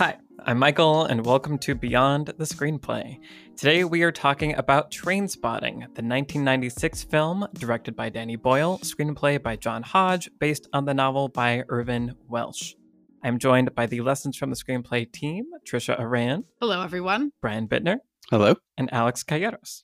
Hi, I'm Michael, and welcome to Beyond the Screenplay. Today we are talking about Trainspotting, the 1996 film directed by Danny Boyle, screenplay by John Hodge, based on the novel by Irvine Welsh. I'm joined by the Lessons from the Screenplay team, Trisha Aran, Hello, everyone. Brian Bittner, Hello. and Alex Calleros.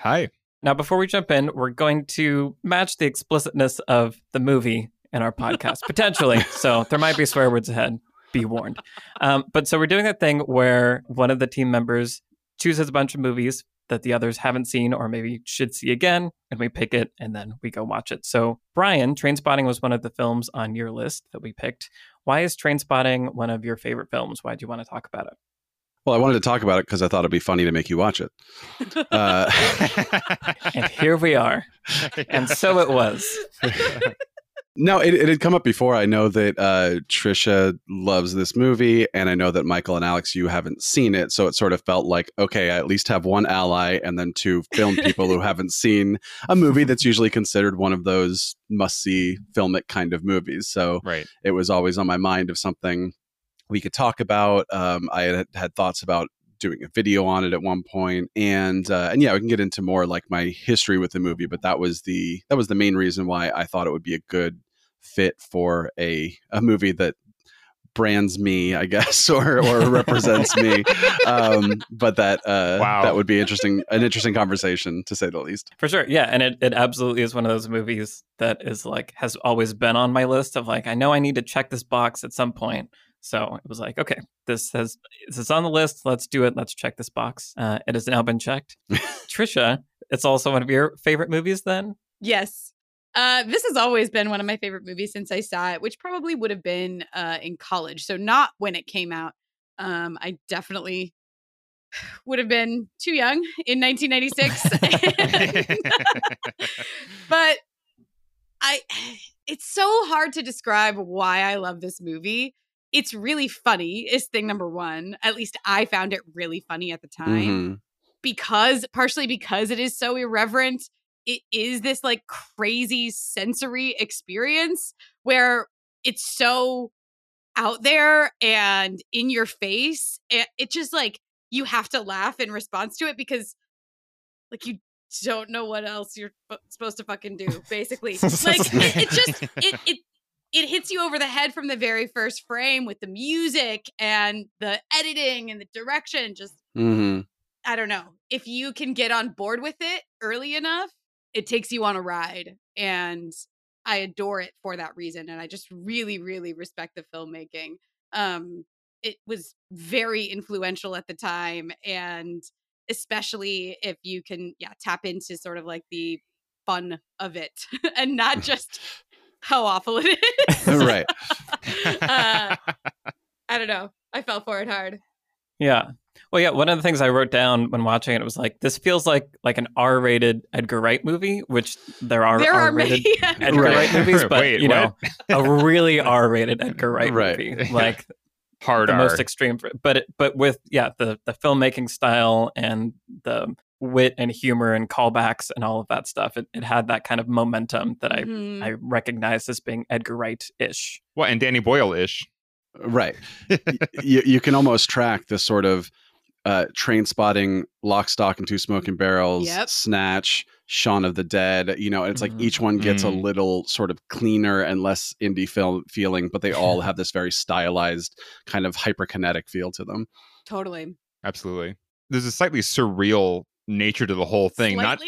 Hi. Now, before we jump in, we're going to match the explicitness of the movie in our podcast, potentially. So there might be swear words ahead. Be warned. Um, but so we're doing that thing where one of the team members chooses a bunch of movies that the others haven't seen or maybe should see again, and we pick it and then we go watch it. So, Brian, Trainspotting was one of the films on your list that we picked. Why is Trainspotting one of your favorite films? Why do you want to talk about it? Well, I wanted to talk about it because I thought it'd be funny to make you watch it. Uh, And here we are. And so it was. no, it, it had come up before. I know that uh, Trisha loves this movie, and I know that Michael and Alex, you haven't seen it. So it sort of felt like, okay, I at least have one ally and then two film people who haven't seen a movie that's usually considered one of those must see filmic kind of movies. So right. it was always on my mind of something we could talk about. Um, I had had thoughts about doing a video on it at one point, and uh, and yeah, we can get into more like my history with the movie. But that was the that was the main reason why I thought it would be a good fit for a a movie that brands me, I guess, or or represents me. Um, but that uh, Wow. that would be interesting, an interesting conversation to say the least. For sure. Yeah. And it, it absolutely is one of those movies that is like, has always been on my list of like, I know I need to check this box at some point. So it was like, okay, this has, this is on the list. Let's do it. Let's check this box. Uh, it has now been checked. Trisha, it's also one of your favorite movies then? Yes. Uh, this has always been one of my favorite movies since I saw it, which probably would have been uh, in college. So, not when it came out. Um, I definitely would have been too young in 1996. but I it's so hard to describe why I love this movie. It's really funny, is thing number one. At least I found it really funny at the time Mhm. because partially because it is so irreverent it is this like crazy sensory experience where it's so out there and in your face it, it just like you have to laugh in response to it because like you don't know what else you're fu- supposed to fucking do basically like it, it just it it it hits you over the head from the very first frame with the music and the editing and the direction just Mhm. I don't know. If you can get on board with it early enough, it takes you on a ride. And I adore it for that reason. And I just really, really respect the filmmaking. Um, it was very influential at the time. And especially if you can, yeah, tap into sort of like the fun of it and not just how awful it is. right. uh, I don't know. I fell for it hard. Yeah. Well, yeah. One of the things I wrote down when watching it was like, this feels like like an R-rated Edgar Wright movie, which there are there are R-rated many. Edgar Right. Wright movies, but Wait, you know, a really R-rated Edgar Wright Right. movie, like Hard the R. most extreme. But it, but with yeah, the the filmmaking style and the wit and humor and callbacks and all of that stuff, it, it had that kind of momentum that I Mhm. I recognized as being Edgar Wright ish. Well, and Danny Boyle ish. Right. Y- you, you can almost track the sort of uh, trainspotting, lock, stock, and two smoking barrels, Yep. snatch, Shaun of the Dead. You know, it's like Mhm. each one gets a Mm. little sort of cleaner and less indie film feeling, but they all have this very stylized kind of hyperkinetic feel to them. Totally. Absolutely. There's a slightly surreal nature to the whole thing. Not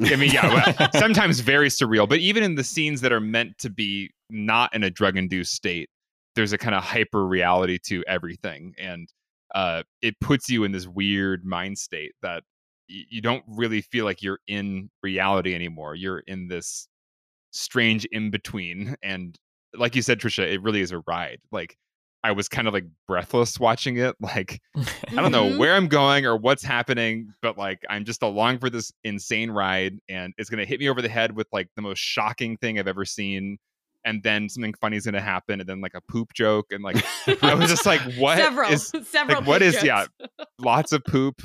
I mean, yeah, well, sometimes very surreal, but even in the scenes that are meant to be not in a drug induced state, there's a kind of hyper reality to everything. And uh, it puts you in this weird mind state that y- you don't really feel like you're in reality anymore. You're in this strange in between. And like you said, Trisha, it really is a ride. Like, I was kind of like breathless watching it. Like, I don't know Mhm. where I'm going or what's happening, but like I'm just along for this insane ride and it's going to hit me over the head with like the most shocking thing I've ever seen. And then something funny is going to happen and then like a poop joke. And like, I was just like, what several, is several. like, what poop yeah, lots of poop.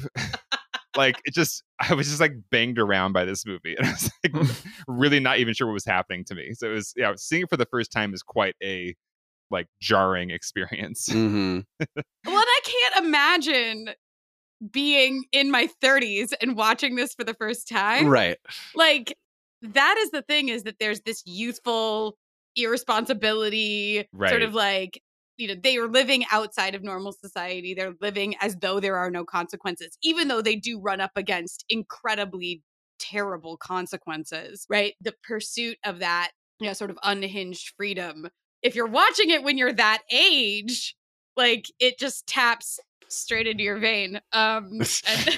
like it just, I was just like banged around by this movie. And I was like really not even sure what was happening to me. So it was, yeah, seeing it for the first time is quite a like jarring experience. hmm Well, I can't imagine being in my 30s and watching this for the first time. Right. Like that is the thing is that there's this youthful irresponsibility, sort of like you know they are living outside of normal society. They're living as though there are no consequences, even though they do run up against incredibly terrible consequences. Right, the pursuit of that you know sort of unhinged freedom. If you're watching it when you're that age, like it just taps straight into your vein um and,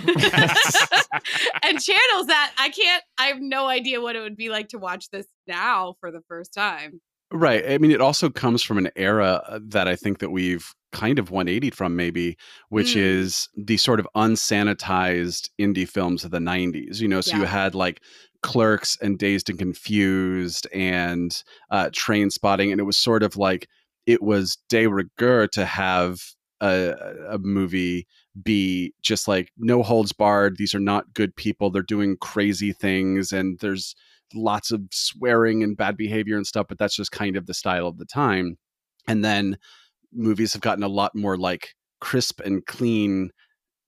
and channels that i can't i have no idea what it would be like to watch this now for the first time Right. I mean, it also comes from an era uh, that I think that we've kind of 180 from, maybe, which Mm. is the sort of unsanitized indie films of the 90s. You know, so you had like Clerks and Dazed and Confused and uh, Trainspotting, and it was sort of like it was de rigueur to have a, a movie be just like no holds barred. These are not good people. They're doing crazy things, and there's lots of swearing and bad behavior and stuff, but that's just kind of the style of the time. And then movies have gotten a lot more like crisp and clean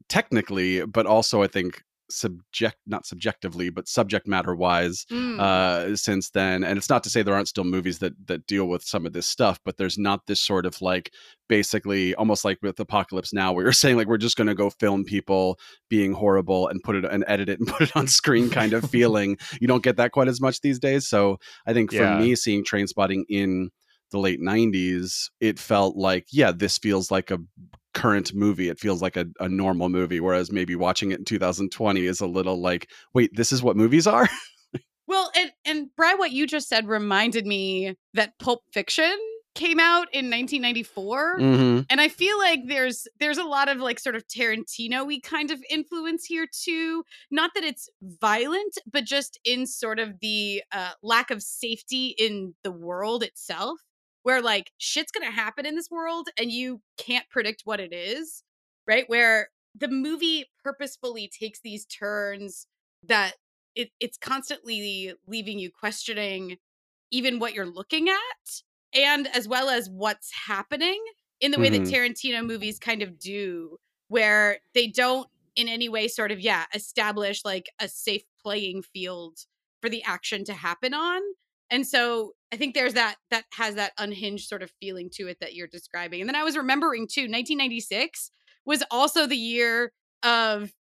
technically, but also I think subject not subjectively but subject matter wise Mm. uh since then and it's not to say there aren't still movies that that deal with some of this stuff but there's not this sort of like basically almost like with apocalypse now where you're saying like we're just going to go film people being horrible and put it and edit it and put it on screen kind of feeling you don't get that quite as much these days so i think for Yeah. me seeing trainspotting in the late 90s it felt like yeah this feels like a current movie it feels like a, a normal movie whereas maybe watching it in 2020 is a little like wait this is what movies are? Well and and Bry, what you just said reminded me that pulp fiction came out in 1994 mm-hmm. and i feel like there's there's a lot of like sort of tarantino-y kind of influence here too. Not that it's violent but just in sort of the uh, lack of safety in the world itself where like shit's gonna happen in this world and you can't predict what it is right where the movie purposefully takes these turns that it, it's constantly leaving you questioning even what you're looking at and as well as what's happening in the way Mhm. that Tarantino movies kind of do, where they don't in any way sort of, yeah, establish like a safe playing field for the action to happen on. And so I think there's that that has that unhinged sort of feeling to it that you're describing. And then I was remembering too, 1996 was also the year of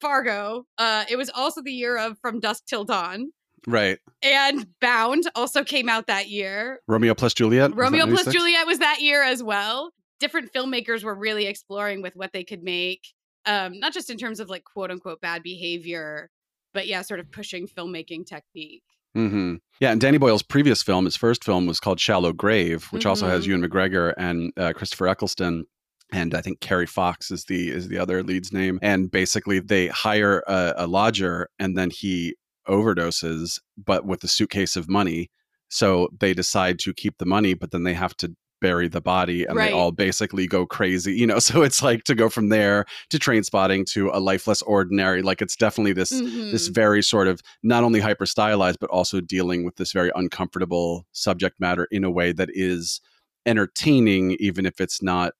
Fargo. Uh, it was also the year of From Dusk Till Dawn. right And Bound also came out that year. romeo plus juliet Romeo plus 96? Juliet was that year as well. Different filmmakers were really exploring with what they could make, um, not just in terms of like quote unquote bad behavior, but yeah, sort of pushing filmmaking technique. Hmm Yeah, and Danny Boyle's previous film, his first film, was called Shallow Grave, which also has Mhm. Ewan McGregor and uh, Christopher Eccleston, and I think Kerry Fox is the is the other lead's name. And basically, they hire a, a lodger, and then he overdoses, but with a suitcase of money. So they decide to keep the money, but then they have to bury the body and Right. they all basically go crazy you know so it's like to go from there to trainspotting to a life less ordinary like it's definitely this this Mhm. very sort of not only hyper stylized but also dealing with this very uncomfortable subject matter in a way that is entertaining even if it's not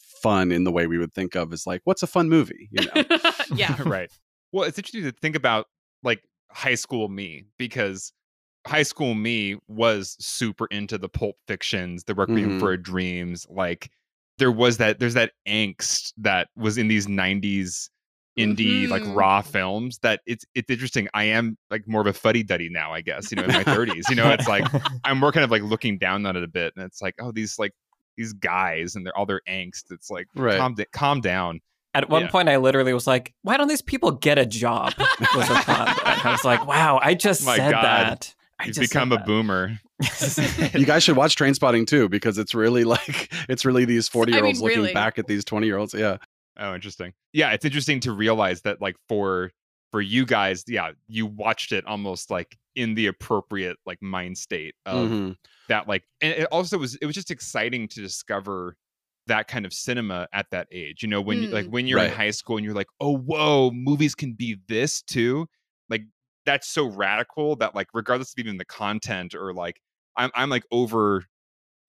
fun in the way we would think of as like what's a fun movie you know yeah. right. Well, it's interesting to think about like high school me because high school me was super into the pulp fictions, the Requiem Mhm. for a Dreams. Like there was that there's that angst that was in these 90s indie like Mhm. raw films that it's it's interesting. I am like more of a fuddy duddy now, I guess, you know, in my 30s. You know, it's like I'm more kind of like looking down on it a bit and it's like, oh, these like these guys and they're all their angst. It's like Right. calm, calm down. At one Yeah. point, I literally was like, "Why don't these people get a job?" Was a thought. I was like, "Wow, I just My said God. that. I You've become a boomer. you guys should watch trainspotting too because it's really like it's really these 40 year olds I mean, looking really. back at these 20 year olds yeah Oh, interesting. Yeah, it's interesting to realize that like for for you guys, yeah, you watched it almost like in the appropriate like mind state of Mhm. that like and it also was it was just exciting to discover that kind of cinema at that age. You know, when you like Mm. when you're in high school and you're like, "Oh, whoa, movies can be this too." Like that's so radical that like regardless of even the content or like I'm I'm like over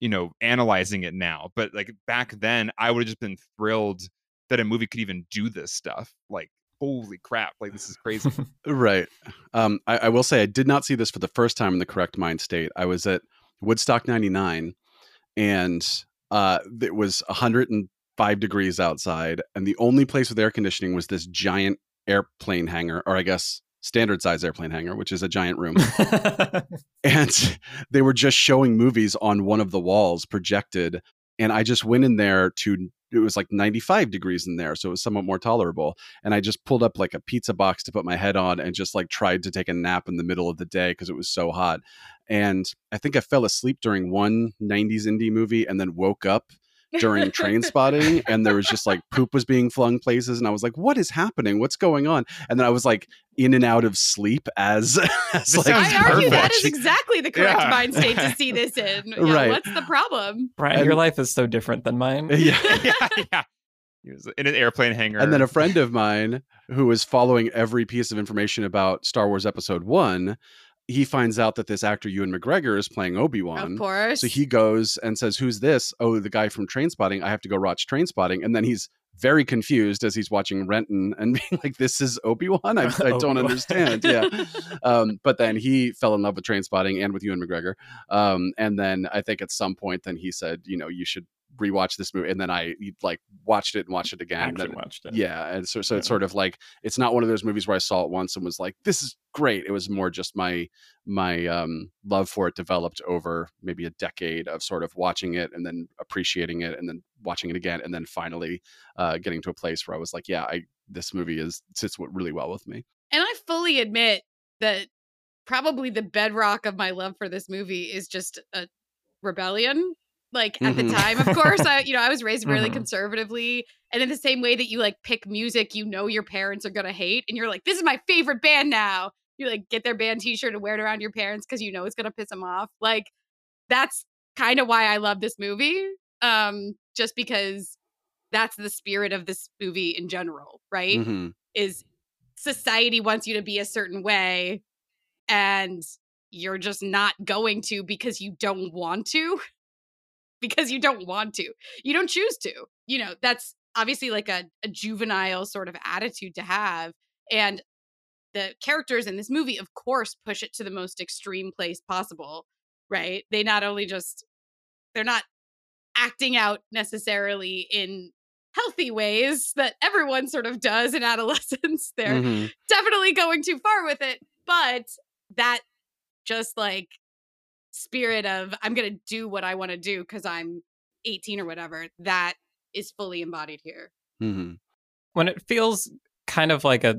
you know, analyzing it now. But like back then, I would have just been thrilled that a movie could even do this stuff. Like, holy crap! Like this is crazy. Right. Um, I, I will say I did not see this for the first time in the correct mind state. I was at Woodstock 99 and uh, it was 105 degrees outside. And the only place with air conditioning was this giant airplane hangar, or I guess standard size airplane hangar, which is a giant room. and they were just showing movies on one of the walls projected. And I just went in there to it was like 95 degrees in there so it was somewhat more tolerable and i just pulled up like a pizza box to put my head on and just like tried to take a nap in the middle of the day because it was so hot and i think i fell asleep during one 90s indie movie and then woke up during train spotting and there was just like poop was being flung places and i was like what is happening what's going on and then i was like in and out of sleep as, as like, I argue that is exactly the correct Yeah. mind state to see this in. You know, Right. What's the problem? Brian, And- your life is so different than mine. yeah yeah, yeah. He was in an airplane hangar. And then a friend of mine who was following every piece of information about Star Wars Episode One, he finds out that this actor Ewan McGregor is playing Obi Of Wan. course. So he goes and says, "Who's this? Oh, the guy from Trainspotting. I have to go watch Trainspotting." And then he's very confused as he's watching Renton and being like, "This is Obi Wan. I, I don't understand." Yeah. Um, but then he fell in love with Trainspotting and with Ewan McGregor. Um, and then I think at some point, then he said, "You know, you should rewatch this movie." And then I like watched it and watched it again. and Actually then- watched it. yeah, and so so it's sort of like it's not one of those movies where I saw it once and was like, "This is great." It was more just my my um, love for it developed over maybe a decade of sort of watching it and then appreciating it and then watching it again and then finally uh, getting to a place where I was like, "Yeah, I this movie is sits really well with me." and I fully admit that probably the bedrock of my love for this movie is just a rebellion. Like at Mhm. the time, of course, I you know I was raised really Mhm. conservatively, and in the same way that you like pick music you know your parents are gonna hate, and you're like, this is my favorite band now. You like get their band T-shirt and wear it around your parents because you know it's gonna piss them off. Like that's kind of why I love this movie. Um, just because that's the spirit of this movie in general, right? Mhm. is society wants you to be a certain way and you're just not going to because you don't want to because you don't want to you don't choose to you know that's obviously like a, a juvenile sort of attitude to have and the characters in this movie of course push it to the most extreme place possible right they not only just they're not acting out necessarily in healthy ways that everyone sort of does in adolescence. They're Mhm. definitely going too far with it, but that just like spirit of I'm going to do what I want to do because I'm 18 or whatever, that is fully embodied here. Mhm. when it feels kind of like a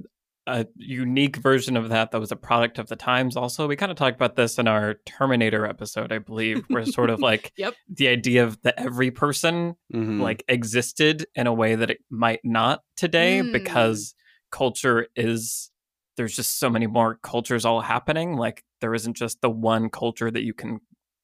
a unique version of that that was a product of the times also we kind of talked about this in our terminator episode i believe where it's sort of like Yep. the idea of that every person Mhm. like existed in a way that it might not today Mm. because culture is there's just so many more cultures all happening like there isn't just the one culture that you can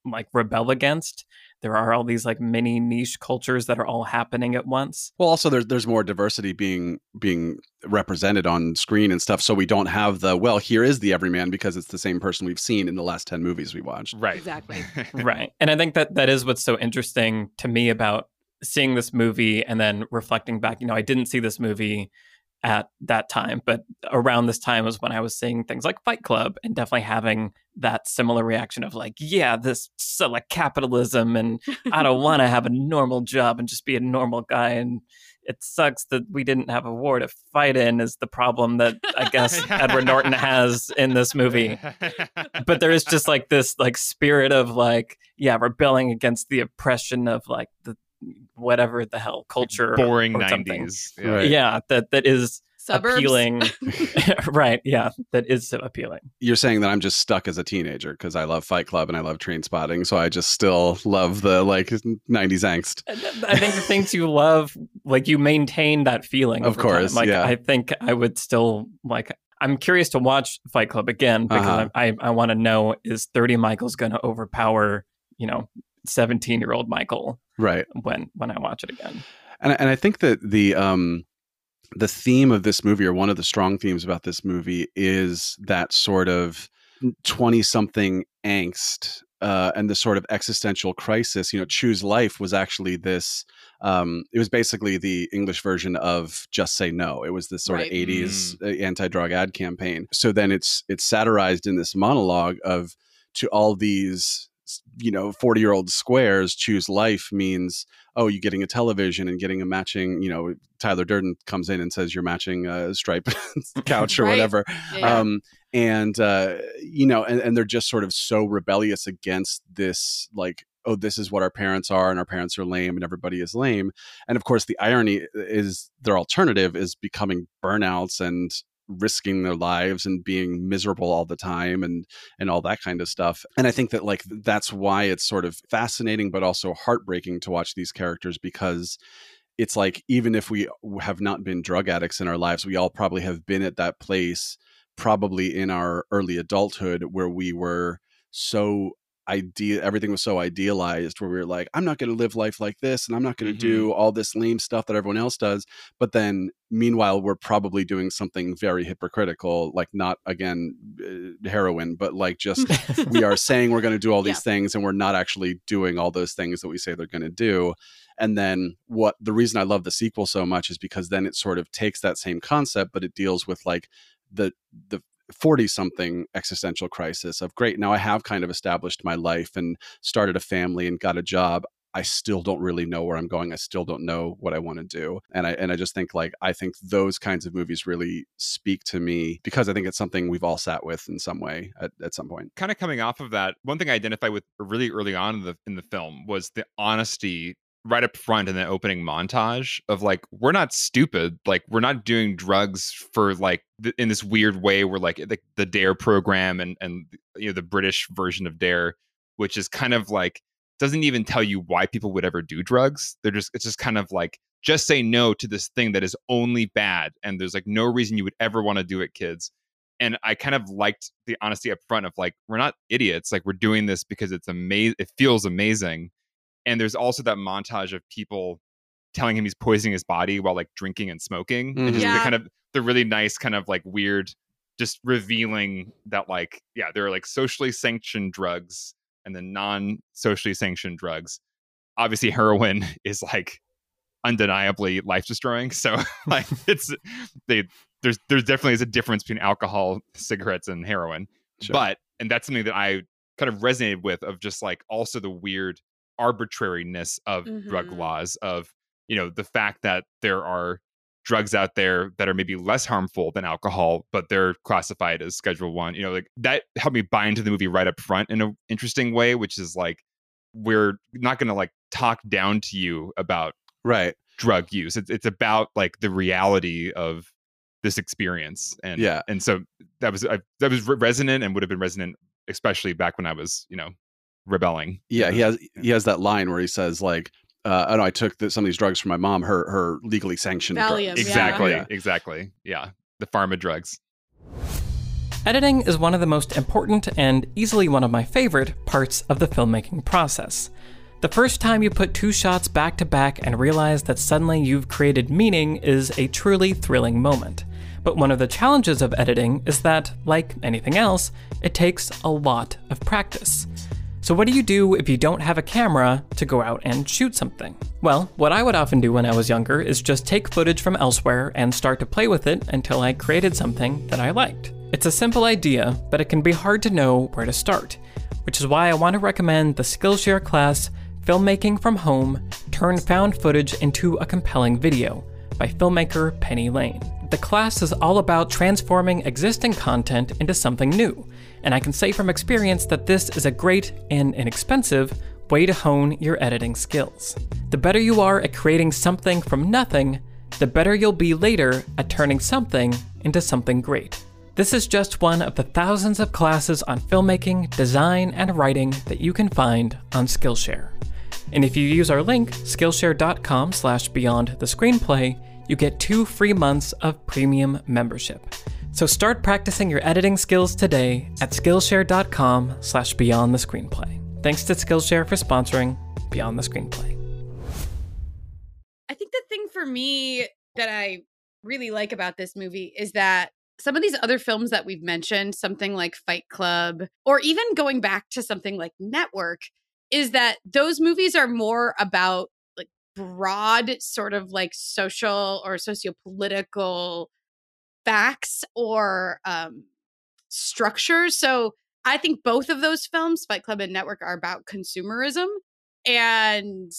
like rebel against there are all these like mini niche cultures that are all happening at once Well, also there's there's more diversity being being represented on screen and stuff, so we don't have the well. Here is the everyman because it's the same person we've seen in the last ten movies we watched. right. Exactly. right and i think that that is what's so interesting to me about seeing this movie and then reflecting back you know i didn't see this movie at that time but around this time was when i was seeing things like fight club and definitely having that similar reaction of like yeah this so like capitalism and i don't want to have a normal job and just be a normal guy and it sucks that we didn't have a war to fight in is the problem that i guess edward norton has in this movie. But there is just like this like spirit of like yeah rebelling against the oppression of like the whatever the hell culture or- boring or something. nineties. Right. yeah that that is Suburbs. appealing right yeah that is so appealing You're saying that I'm just stuck as a teenager because I love Fight Club and I love Trainspotting, so I just still love the like '90s angst. I think the things you love like you maintain that feeling Of over time. course, like yeah. i think i would still like i'm curious to watch fight club again because Uh-huh. i i, I want to know is 30 michael's going to overpower you know 17 year old michael Right. when when i watch it again and and I think that the um the theme of this movie or one of the strong themes about this movie is that sort of 20 something angst uh, and the sort of existential crisis. You know, choose life was actually this. Um, it was basically the English version of just say no. It was this sort Right. of '80s uh, anti-drug ad campaign. So then it's it's satirized in this monologue of to all these you know 40 year old squares choose life means oh you're getting a television and getting a matching you know tyler durden comes in and says you're matching a stripe couch or Right. whatever Yeah. um and uh you know and, and they're just sort of so rebellious against this like oh this is what our parents are and our parents are lame and everybody is lame and of course the irony is their alternative is becoming burnouts and risking their lives and being miserable all the time and and all that kind of stuff and i think that like that's why it's sort of fascinating but also heartbreaking to watch these characters because it's like even if we have not been drug addicts in our lives we all probably have been at that place probably in our early adulthood where we were so idea everything was so idealized where we were like i'm not going to live life like this and i'm not going to Mhm. do all this lame stuff that everyone else does but then meanwhile we're probably doing something very hypocritical like not again uh, heroin but like just we are saying we're going to do all these things and we're not actually doing all those things that we say they're going to do and then what the reason i love the sequel so much is because then it sort of takes that same concept but it deals with like the the 40 something existential crisis of great now i have kind of established my life and started a family and got a job. I still don't really know where i'm going. I still don't know what i want to do. And i and i just think like i think those kinds of movies really speak to me because i think it's something we've all sat with in some way at, at some point. Kind of coming off of that, one thing I identified with really early on in the in the film was the honesty right up front in the opening montage of like we're not stupid like we're not doing drugs for like th- in this weird way where like the, the dare program and and you know the british version of dare which is kind of like doesn't even tell you why people would ever do drugs. They're just it's just kind of like just say no to this thing that is only bad and there's like no reason you would ever want to do it kids. And I kind of liked the honesty up front of like we're not idiots like we're doing this because it's amazing it feels amazing and there's also that montage of people telling him he's poisoning his body while like drinking and smoking and just mm-hmm. Yeah. the kind of the really nice kind of like weird just revealing that like yeah there are like socially sanctioned drugs and then non-socially sanctioned drugs obviously heroin is like undeniably life destroying so like it's they there's there's definitely is a difference between alcohol cigarettes and heroin Sure. but and that's something that i kind of resonated with of just like also the weird arbitrariness of drug Mhm. laws of you know the fact that there are drugs out there that are maybe less harmful than alcohol but they're classified as schedule one you know like that helped me buy into the movie right up front in an interesting way which is like we're not going to like talk down to you about right drug use it's, it's about like the reality of this experience and Yeah. and so that was I, that was resonant and would have been resonant especially back when i was you know rebelling Yeah, he has he has that line where he says like, uh, "I know I took the, some of these drugs from my mom, her her legally sanctioned Valium, drugs." yeah. exactly Yeah. exactly yeah the pharma drugs Editing is one of the most important and easily one of my favorite parts of the filmmaking process. The first time you put two shots back to back and realize that suddenly you've created meaning is a truly thrilling moment. But one of the challenges of editing is that, like anything else, it takes a lot of practice. So, what do you do if you don't have a camera to go out and shoot something? Well, what I would often do when I was younger is just take footage from elsewhere and start to play with it until I created something that I liked. It's a simple idea, but it can be hard to know where to start, which is why I want to recommend the Skillshare class Filmmaking from Home Turn Found Footage into a Compelling Video by filmmaker Penny Lane. The class is all about transforming existing content into something new, and I can say from experience that this is a great and inexpensive way to hone your editing skills. The better you are at creating something from nothing, the better you'll be later at turning something into something great. This is just one of the thousands of classes on filmmaking, design, and writing that you can find on Skillshare. And if you use our link, skillshare.com slash beyond the screenplay, you get two free months of premium membership. So start practicing your editing skills today at skillshare.com slash beyond the screenplay. Thanks to Skillshare for sponsoring Beyond the Screenplay. I think the thing for me that I really like about this movie is that some of these other films that we've mentioned, something like Fight Club, or even going back to something like Network, is that those movies are more about like broad sort of like social or socio-political facts or um structures. So I think both of those films, Fight Club and Network, are about consumerism and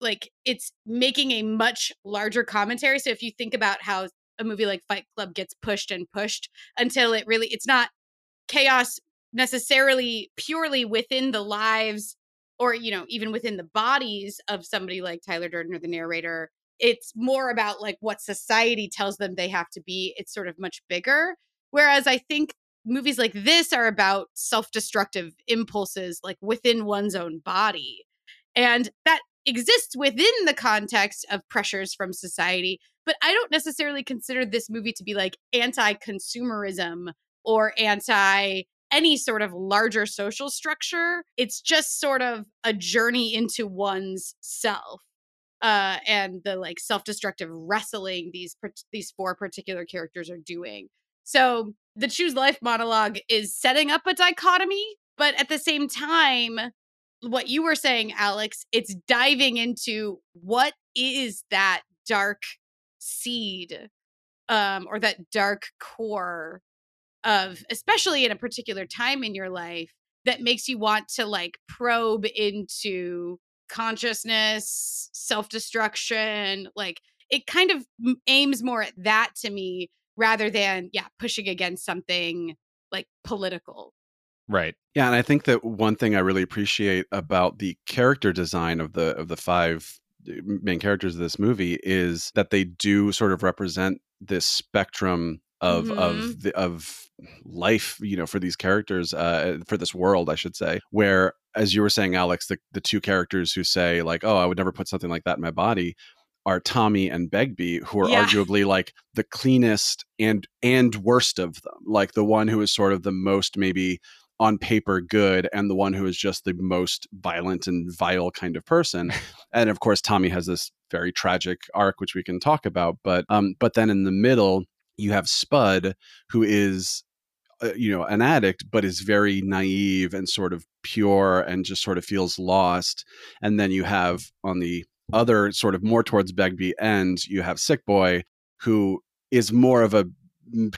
like it's making a much larger commentary. So if you think about how a movie like Fight Club gets pushed and pushed until it really it's not chaos necessarily purely within the lives or you know even within the bodies of somebody like Tyler Durden or the narrator it's more about like what society tells them they have to be it's sort of much bigger. Whereas i think movies like this are about self-destructive impulses like within one's own body. And that exists within the context of pressures from society but i don't necessarily consider this movie to be like anti-consumerism or anti any sort of larger social structure. It's just sort of a journey into one's self uh and the like self-destructive wrestling these these four particular characters are doing. So the choose life monologue is setting up a dichotomy but at the same time what you were saying alex it's diving into what is that dark seed um or that dark core of especially in a particular time in your life that makes you want to like probe into consciousness, self destruction. Like it kind of aims more at that to me rather than, yeah, pushing against something like political. Right. Yeah, and I think that one thing I really appreciate about the character design of the of the five uh, main characters of this movie is that they do sort of represent this spectrum of mm-hmm. of the, of life you know for these characters uh for this world i should say where as you were saying alex the, the two characters who say like oh i would never put something like that in my body are tommy and begbie who are yeah. arguably like the cleanest and and worst of them like the one who is sort of the most maybe on paper good and the one who is just the most violent and vile kind of person and of course tommy has this very tragic arc which we can talk about but um but then in the middle you have Spud, who is uh, you know an addict but is very naive and sort of pure and just sort of feels lost and then you have on the other sort of more towards begbie end you have sick boy who is more of a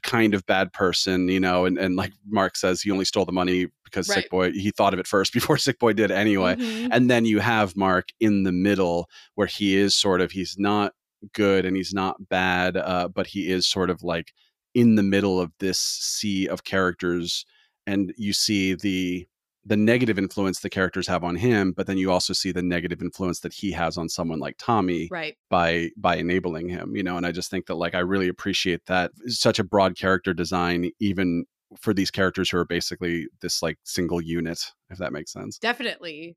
kind of bad person you know and, and like mark says he only stole the money because right. sick boy he thought of it first before sick boy did anyway mm-hmm. and then you have mark in the middle where he is sort of he's not good and he's not bad, uh, but he is sort of like in the middle of this sea of characters, and you see the the negative influence the characters have on him, but then you also see the negative influence that he has on someone like Tommy right. by by enabling him, you know. And I just think that like I really appreciate that such a broad character design, even for these characters who are basically this like single unit, if that makes sense. Definitely.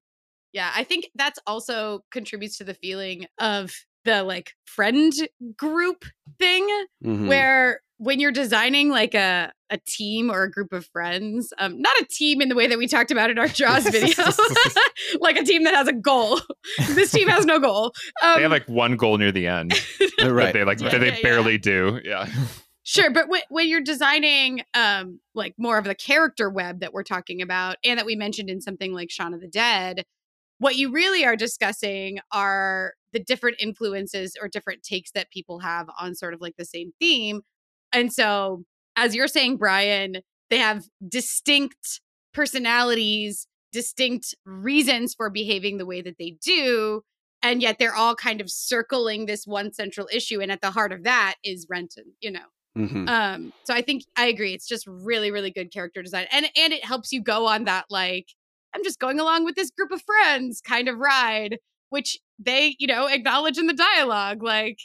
Yeah, I think that's also contributes to the feeling of the like friend group thing mm-hmm. where when you're designing like a a team or a group of friends, um, not a team in the way that we talked about in our Jaws video, like a team that has a goal. this team has no goal. Um, they have like one goal near the end, right? They like yeah, that they yeah, barely yeah. do. Yeah. Sure, but when, when you're designing um like more of the character web that we're talking about and that we mentioned in something like Shaun of the Dead, what you really are discussing are the different influences or different takes that people have on sort of like the same theme. And so, as you're saying, Brian, they have distinct personalities, distinct reasons for behaving the way that they do. And yet they're all kind of circling this one central issue. And at the heart of that is Renton, you know. Mm-hmm. Um, so I think I agree. It's just really, really good character design. And and it helps you go on that like I'm just going along with this group of friends kind of ride, which they, you know, acknowledge in the dialogue. Like,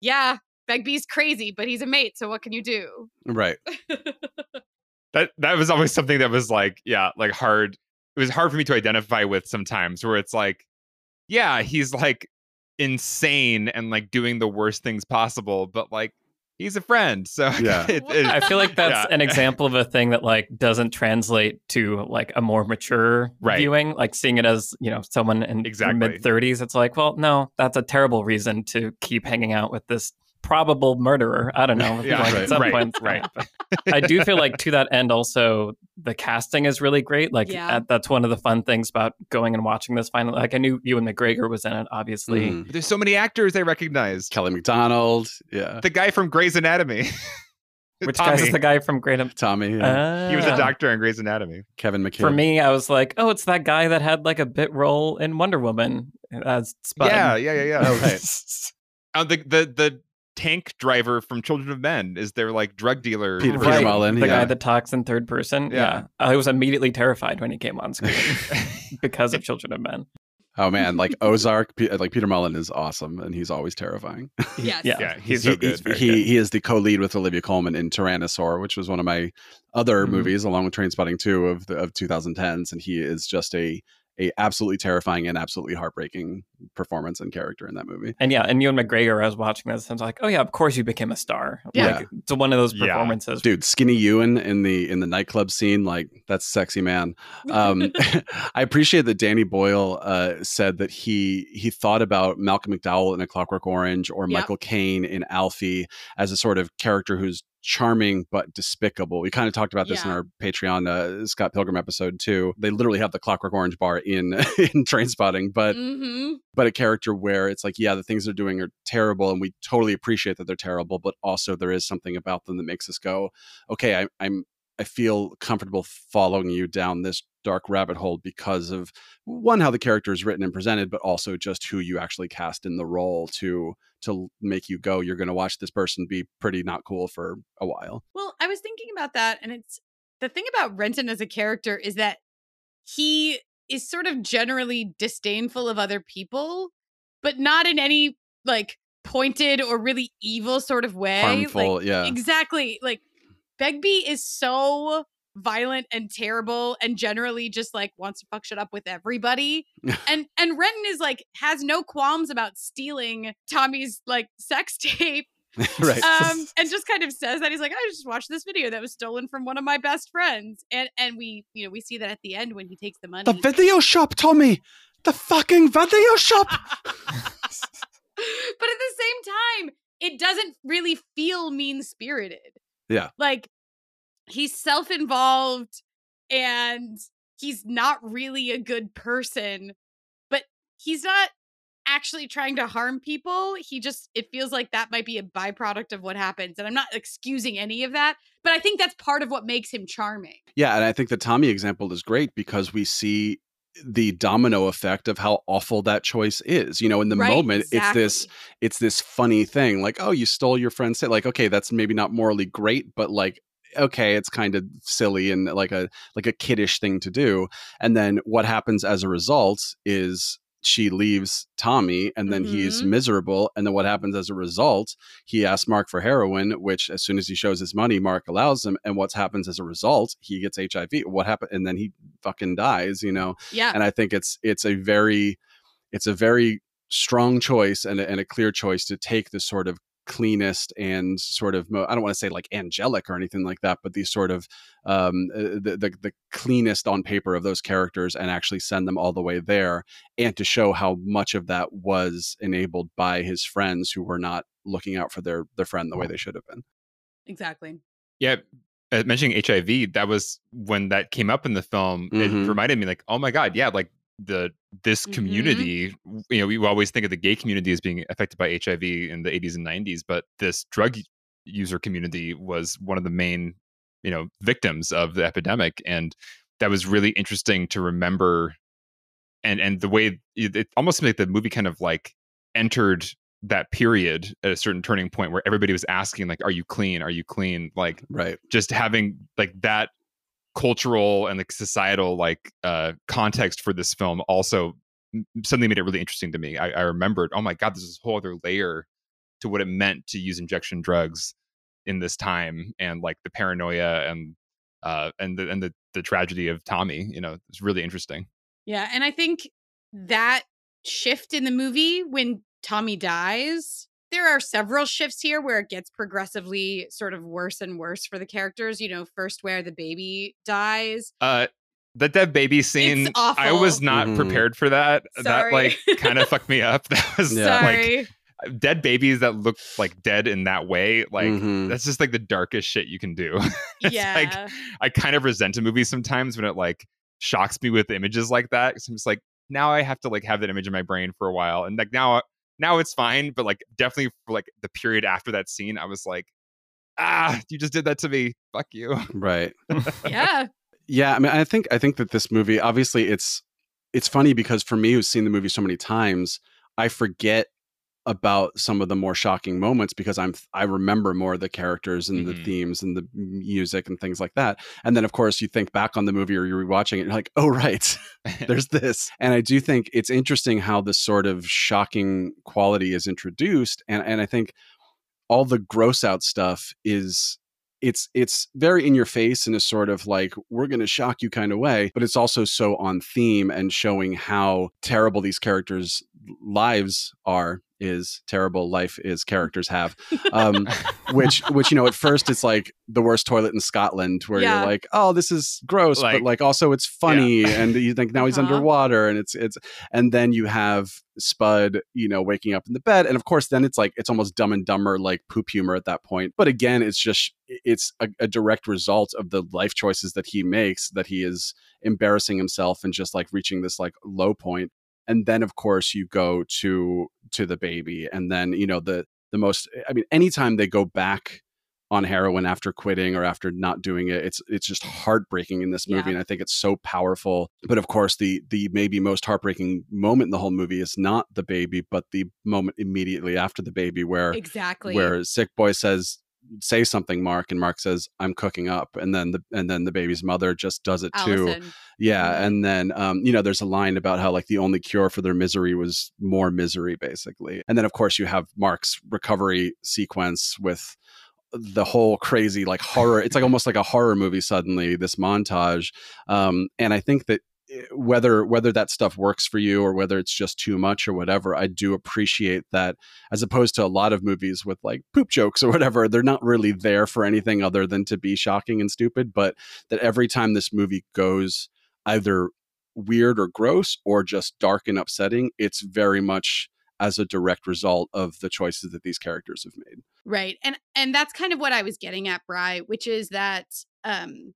yeah, Begbie's crazy, but he's a mate. So what can you do? Right. that that was always something that was like, yeah, like hard. It was hard for me to identify with sometimes where it's like, yeah, he's like insane and like doing the worst things possible, but like he's a friend. So yeah, it, it, I feel like that's yeah. an example of a thing that like doesn't translate to like a more mature right. viewing. Like seeing it as you know someone in exactly. mid thirties, it's like, well, no, that's a terrible reason to keep hanging out with this probable murderer. I don't know. Yeah, like, right, at some right, point, right. I do feel like to that end, also the casting is really great. Like Yeah. uh, that's one of the fun things about going and watching this. Finally, like I knew Ewan McGregor was in it, obviously. Mhm. There's so many actors I recognize. Kelly Macdonald, yeah, The guy from Grey's Anatomy. Which Tommy. guy is the guy from Grey's? Anatomy? Tommy, yeah. He was a doctor in Grey's Anatomy. Kevin McKidd. For me, I was like, oh, it's that guy that had like a bit role in Wonder Woman as Spud. Yeah, yeah, yeah, yeah. Oh, right. Uh, the the the tank driver from Children of Men is their like drug dealer. Peter- Right, Mullan, the yeah. guy that talks in third person. Yeah. Yeah. I was immediately terrified when he came on screen because of Children of Men. oh man, like Ozark, like Peter Mullan is awesome, and he's always terrifying. Yes. Yeah. yeah, he's he, so good. he, he he is the co-lead with Olivia Colman in Tyrannosaur, which was one of my other Mhm. movies, along with Trainspotting 2 of the of 2010s, and he is just a a absolutely terrifying and absolutely heartbreaking performance and character in that movie. And yeah, and Ewan McGregor, I was watching this and I was like, oh yeah, of course you became a star. Yeah. Like, it's one of those Yeah. performances. Dude, Skinny Ewan in the in the nightclub scene, like that's sexy man. Um, I appreciate that Danny Boyle uh, said that he he thought about Malcolm McDowell in A Clockwork Orange or Yep. Michael Caine in Alfie as a sort of character who's charming but despicable. We kind of talked about this in our Patreon uh, Scott Pilgrim episode too. They literally have the Clockwork Orange bar in in Trainspotting, but hmm but a character where it's like, yeah, the things they're doing are terrible, and we totally appreciate that they're terrible, but also there is something about them that makes us go, okay, I, I'm I feel comfortable following you down this dark rabbit hole because of one how the character is written and presented, but also just who you actually cast in the role to to make you go, you're going to watch this person be pretty not cool for a while. Well, I was thinking about that, and it's the thing about Renton as a character is that he is sort of generally disdainful of other people, but not in any like pointed or really evil sort of way. Harmful, Like, yeah. exactly. Like Begbie is so violent and terrible and generally just like wants to fuck shit up with everybody. and and Renton is like has no qualms about stealing Tommy's like sex tape right. um and just kind of says that he's like i just watched this video that was stolen from one of my best friends and and we you know we see that at the end when he takes the money the video shop, Tommy. The fucking video shop. but at the same time it doesn't really feel mean spirited Yeah. like he's self-involved and he's not really a good person but he's not actually trying to harm people he just it feels like that might be a byproduct of what happens and i'm not excusing any of that but i think that's part of what makes him charming Yeah, and I think the Tommy example is great because we see the domino effect of how awful that choice is. You know, in the Right, moment, it's this it's this funny thing, like, oh, you stole your friend's sa-" like, okay, that's maybe not morally great, but like okay it's kind of silly and like a like a kiddish thing to do and then what happens as a result is she leaves Tommy and then he's Mhm. miserable and then what happens as a result? He asks Mark for heroin which as soon as he shows his money Mark allows him and what happens as a result? He gets HIV what happened? And then he fucking dies you know? Yeah. And I think it's it's a very it's a very strong choice and a, and a clear choice to take this sort of cleanest and sort of mo- I don't want to say like angelic or anything like that, but these sort of um, uh, the, the the cleanest on paper of those characters and actually send them all the way there, and to show how much of that was enabled by his friends who were not looking out for their their friend the way they should have been. exactly Yeah, uh, mentioning HIV, that was when that came up in the film. Mhm. It reminded me, like, oh my god, yeah, like the this Mhm. community. w- You know, we always think of the gay community as being affected by HIV in the 80s and 90s, but this drug user community was one of the main, you know, victims of the epidemic, and that was really interesting to remember. And and the way it, it almost seemed like the movie kind of like entered that period at a certain turning point where everybody was asking like are you clean are you clean like Right. just having like that cultural and like societal like uh context for this film also suddenly made it really interesting to me. I, I remembered oh my god there's this whole other layer to what it meant to use injection drugs in this time and like the paranoia and uh and the and the, the tragedy of tommy you know it's really interesting. Yeah, and I think that shift in the movie when Tommy dies, there are several shifts here where it gets progressively sort of worse and worse for the characters. You know, first where the baby dies. uh that dead baby scene i was awful. not Mhm. prepared for that that like kind of fucked me up that was Yeah. like dead babies that look like dead in that way, like Mhm. that's just like the darkest shit you can do. It's yeah. like I kind of resent a movie sometimes when it like shocks me with images like that. 'cause I'm just like, now I have to like have that image in my brain for a while, and like now, now it's fine. But like definitely for like the period after that scene, I was like, ah, you just did that to me. Fuck you. right. yeah. Yeah, I mean, I think I think that this movie, obviously, it's it's funny because for me, who's seen the movie so many times, I forget about some of the more shocking moments because I'm I remember more of the characters and the Mhm. themes and the music and things like that. And then, of course, you think back on the movie or you're rewatching it, and you're like, oh right, there's this. And I do think it's interesting how this sort of shocking quality is introduced, and and I think all the gross out stuff is it's it's very in your face in a sort of like we're going to shock you kind of way but it's also so on theme and showing how terrible these characters lives are is terrible life is characters have um which which you know at first it's like the worst toilet in Scotland where Yeah. you're like oh this is gross Like- but like also it's funny and you think now he's Uh-huh. underwater and it's it's and then you have Spud you know waking up in the bed and of course then it's like it's almost dumb and dumber like poop humor at that point but again it's just it's a, a direct result of the life choices that he makes that he is embarrassing himself and just like reaching this like low point and then of course you go to to the baby and then you know the the most i mean anytime they go back on heroin after quitting or after not doing it it's it's just heartbreaking in this movie Yeah. and i think it's so powerful but of course the the maybe most heartbreaking moment in the whole movie is not the baby but the moment immediately after the baby where Exactly. where sick boy says say something mark and mark says i'm cooking up and then the and then the baby's mother just does it too yeah, Mhm. and then um, you know, there's a line about how like the only cure for their misery was more misery, basically. And then of course you have Mark's recovery sequence with the whole crazy like horror. It's like almost like a horror movie suddenly. This montage, um, and I think that whether whether that stuff works for you or whether it's just too much or whatever, I do appreciate that as opposed to a lot of movies with like poop jokes or whatever. They're not really there for anything other than to be shocking and stupid, but that every time this movie goes either weird or gross or just dark and upsetting, it's very much as a direct result of the choices that these characters have made. Right. And and that's kind of what I was getting at, Bry, which is that um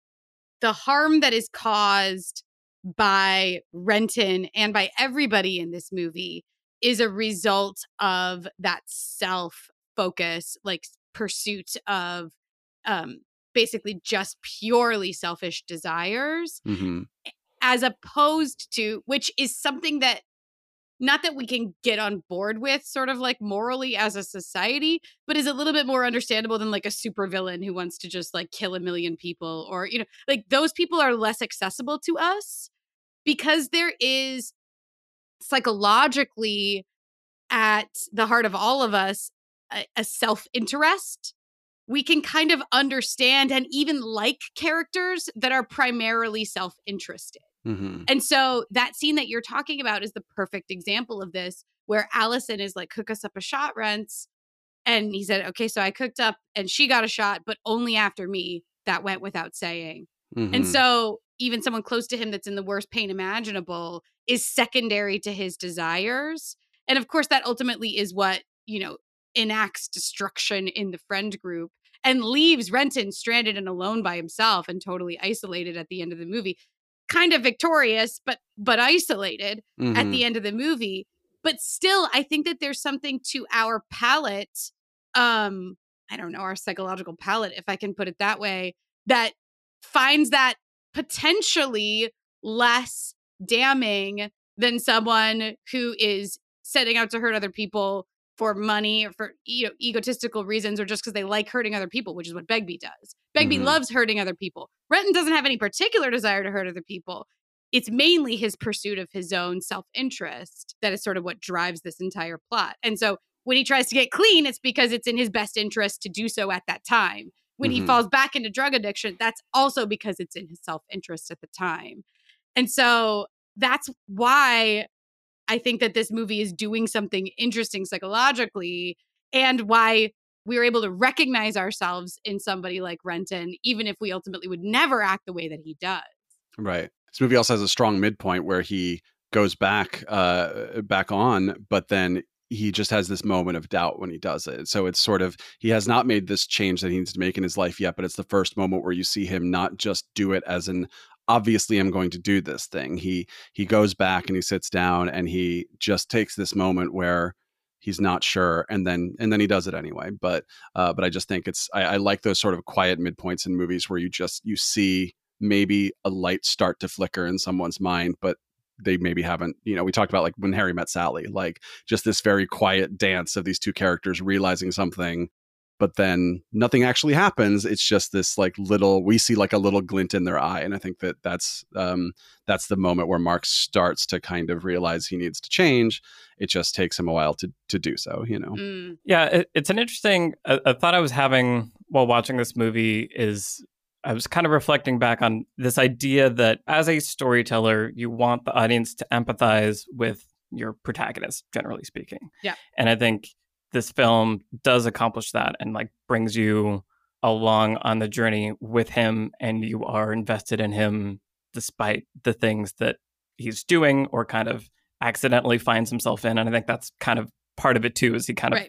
the harm that is caused by Renton and by everybody in this movie is a result of that self focus, like pursuit of um basically just purely selfish desires Mm-hmm. as opposed to which is something that not that we can get on board with sort of like morally as a society but is a little bit more understandable than like a supervillain who wants to just like kill a million people or you know like those people are less accessible to us because there is psychologically at the heart of all of us a, a self-interest. We can kind of understand and even like characters that are primarily self-interested Mm-hmm. and so that scene that you're talking about is the perfect example of this, where Allison is like, cook us up a shot, Rents. And he said, okay, so I cooked up and she got a shot, but only after me. That went without saying. Mm-hmm. And so even someone close to him that's in the worst pain imaginable is secondary to his desires. And of course, that ultimately is what, you know, enacts destruction in the friend group and leaves Renton stranded and alone by himself and totally isolated at the end of the movie. Kind of victorious, but but isolated at Mm-hmm. the end of the movie. But still, I think that there's something to our palate. Um, I don't know, our psychological palate, if I can put it that way, that finds that potentially less damning than someone who is setting out to hurt other people for money or for you know egotistical reasons or just because they like hurting other people, which is what Begbie does. Begbie Mhm. loves hurting other people. Renton doesn't have any particular desire to hurt other people. It's mainly his pursuit of his own self-interest that is sort of what drives this entire plot. And so when he tries to get clean, it's because it's in his best interest to do so at that time. When he Mhm. falls back into drug addiction, that's also because it's in his self-interest at the time. And so that's why I think that this movie is doing something interesting psychologically and why we were able to recognize ourselves in somebody like Renton, even if we ultimately would never act the way that he does. Right. This movie also has a strong midpoint where he goes back uh back on, but then he just has this moment of doubt when he does it. So it's sort of he has not made this change that he needs to make in his life yet, but it's the first moment where you see him not just do it as an obviously I'm going to do this thing. He he goes back and he sits down and he just takes this moment where he's not sure and then and then he does it anyway but uh but i just think it's I, I like those sort of quiet midpoints in movies where you just you see maybe a light start to flicker in someone's mind but they maybe haven't you know we talked about like when harry met sally like just this very quiet dance of these two characters realizing something but then nothing actually happens it's just this like little we see like a little glint in their eye and i think that that's um that's the moment where mark starts to kind of realize he needs to change it just takes him a while to to do so you know Mm. Yeah, it, it's an interesting. A, a thought I was having while watching this movie is I was kind of reflecting back on this idea that as a storyteller, you want the audience to empathize with your protagonist, generally speaking. Yeah. And I think this film does accomplish that and like brings you along on the journey with him and you are invested in him despite the things that he's doing or kind of accidentally finds himself in. And I think that's kind of part of it too, is he kind of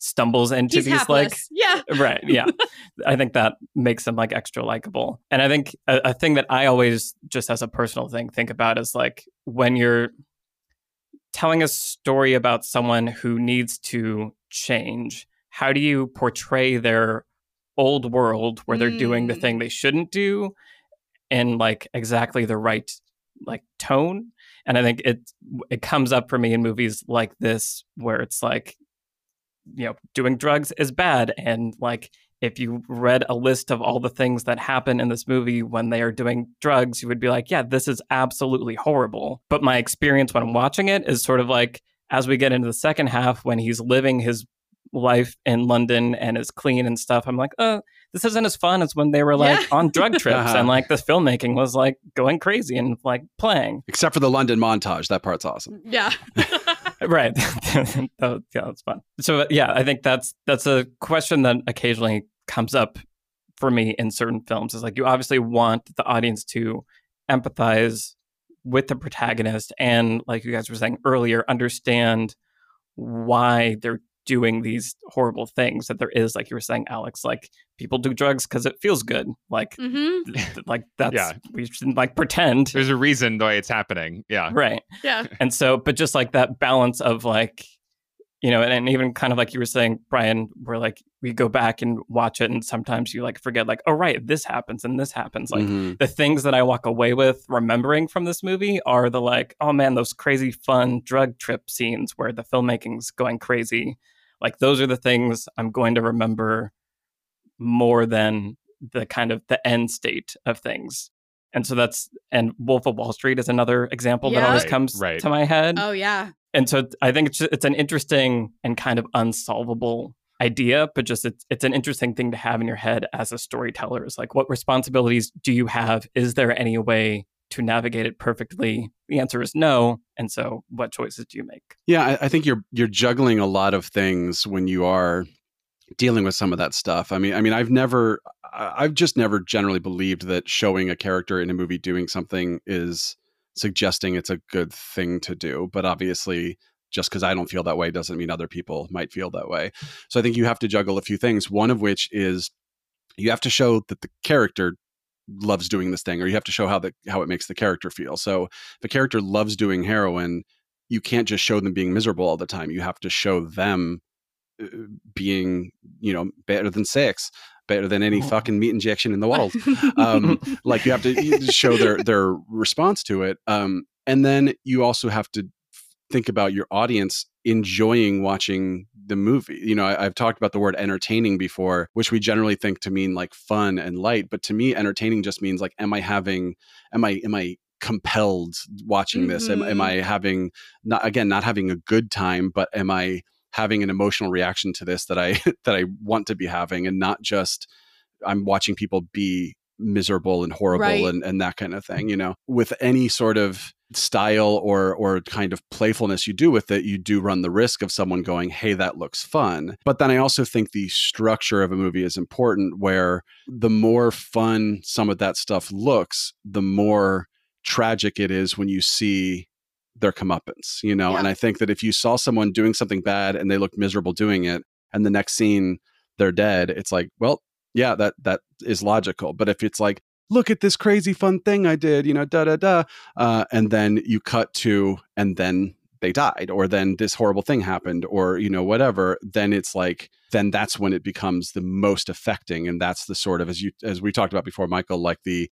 stumbles into He's these hapless. like yeah. right yeah i think that makes him like extra likable and i think a, a thing that i always just as a personal thing think about is like when you're telling a story about someone who needs to change how do you portray their old world where they're doing the Mm. thing they shouldn't do in like exactly the right like tone and i think it it comes up for me in movies like this where it's like you know doing drugs is bad and like if you read a list of all the things that happen in this movie when they are doing drugs you would be like yeah this is absolutely horrible but my experience when i'm watching it is sort of like as we get into the second half when he's living his life in london and is clean and stuff i'm like oh, this isn't as fun as when they were like Yeah. on drug trips Uh-huh. and like the filmmaking was like going crazy and like playing except for the london montage that part's awesome Yeah. right that, yeah that's fun so yeah i think that's that's a question that occasionally comes up for me in certain films is like you obviously want the audience to empathize with the protagonist and like you guys were saying earlier understand why they're doing these horrible things that there is like you were saying alex like people do drugs because it feels good like hmm th- like that's Yeah. we shouldn't like pretend There's a reason why it's happening. Yeah. right Yeah. and so but just like that balance of like you know and, and even kind of like you were saying brian where like we go back and watch it and sometimes you like forget like oh right this happens and this happens like Mhm. the things that i walk away with remembering from this movie are the like oh man those crazy fun drug trip scenes where the filmmaking's going crazy like those are the things i'm going to remember more than the kind of the end state of things and so that's and wolf of wall street is another example that always comes right. to my head Oh yeah. And so I think it's it's an interesting and kind of unsolvable idea, but just it's it's an interesting thing to have in your head as a storyteller. Is like, what responsibilities do you have? Is there any way to navigate it perfectly? The answer is no. And so, what choices do you make? Yeah, I, I think you're you're juggling a lot of things when you are dealing with some of that stuff. I mean, I mean, I've never, I've just never generally believed that showing a character in a movie doing something is suggesting it's a good thing to do. But obviously, just because I don't feel that way doesn't mean other people might feel that way. So I think you have to juggle a few things. One of which is you have to show that the character loves doing this thing, or you have to show how the how it makes the character feel. So if a character loves doing heroin, you can't just show them being miserable all the time. You have to show them uh, being, you know, better than sex, better than any Oh. fucking meat injection in the world. Um, like you have to show their their response to it, um, and then you also have to think about your audience enjoying watching the movie. You know, I, I've talked about the word entertaining before, which we generally think to mean like fun and light, but to me, entertaining just means like, am I having, am I, am I compelled watching this? Am, am Mhm. I having not again not having a good time, but am I having an emotional reaction to this that I that I want to be having, and not just I'm watching people be miserable and horrible Right. and, and that kind of thing you know with any sort of style or or kind of playfulness you do with it you do run the risk of someone going hey that looks fun but then i also think the structure of a movie is important where the more fun some of that stuff looks the more tragic it is when you see their comeuppance, you know? Yeah. And I think that if you saw someone doing something bad and they looked miserable doing it, and the next scene they're dead, it's like, well, yeah, that that is logical. But if it's like, look at this crazy fun thing I did, you know, da da da, uh, and then you cut to, and then they died, or then this horrible thing happened, or you know, whatever, then it's like, then that's when it becomes the most affecting, and that's the sort of as you as we talked about before, Michael, like the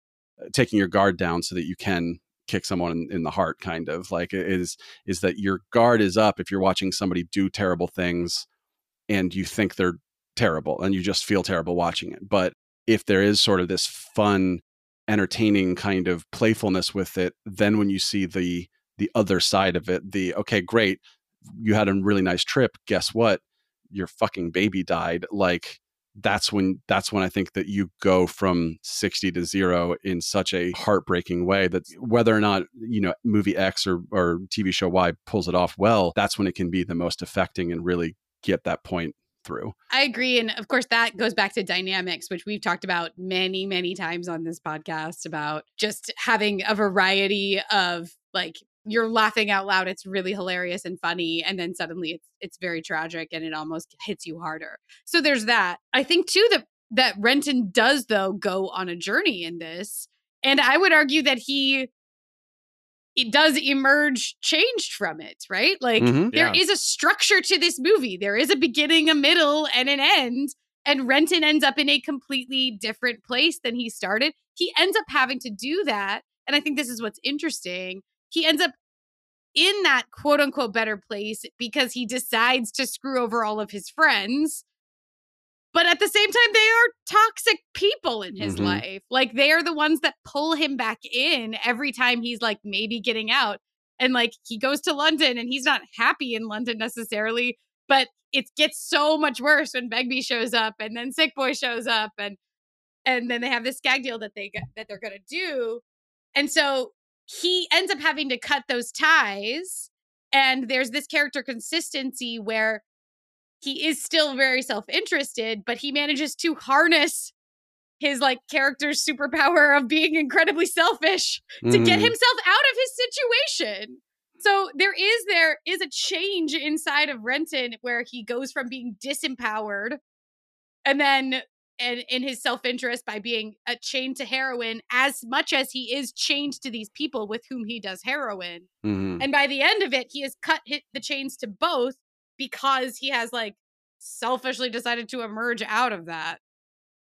uh, taking your guard down so that you can kick someone in, in the heart kind of like is is is that your guard is up if you're watching somebody do terrible things and you think they're terrible and you just feel terrible watching it. But if there is sort of this fun entertaining kind of playfulness with it then when you see the the other side of it the okay great you had a really nice trip guess what? Your fucking baby died like that's when that's when I think that you go from 60 to 0 in such a heartbreaking way that whether or not you know movie X or or TV show Y pulls it off well that's when it can be the most affecting and really get that point through. I agree. And of course, that goes back to dynamics, which we've talked about many, many times on this podcast about just having a variety of like you're laughing out loud it's really hilarious and funny and then suddenly it's it's very tragic and it almost hits you harder so there's that i think too that that renton does though go on a journey in this and i would argue that he it does emerge changed from it right like Mhm. there Yeah. is a structure to this movie there is a beginning a middle and an end and renton ends up in a completely different place than he started he ends up having to do that and i think this is what's interesting he ends up in that quote unquote better place because he decides to screw over all of his friends. But at the same time, they are toxic people in his Mhm. life. Like they are the ones that pull him back in every time he's like maybe getting out. And like he goes to London and he's not happy in London necessarily, but it gets so much worse when Begbie shows up and then Sick Boy shows up and and then they have this gag deal that they that they're going to do. And so he ends up having to cut those ties and there's this character consistency where he is still very self-interested but he manages to harness his like character's superpower of being incredibly selfish to get Mhm. himself out of his situation so there is there is a change inside of renton where he goes from being disempowered and then and in his self-interest by being uh, chained to heroin as much as he is chained to these people with whom he does heroin Mhm. and by the end of it he has cut hit the chains to both because he has like selfishly decided to emerge out of that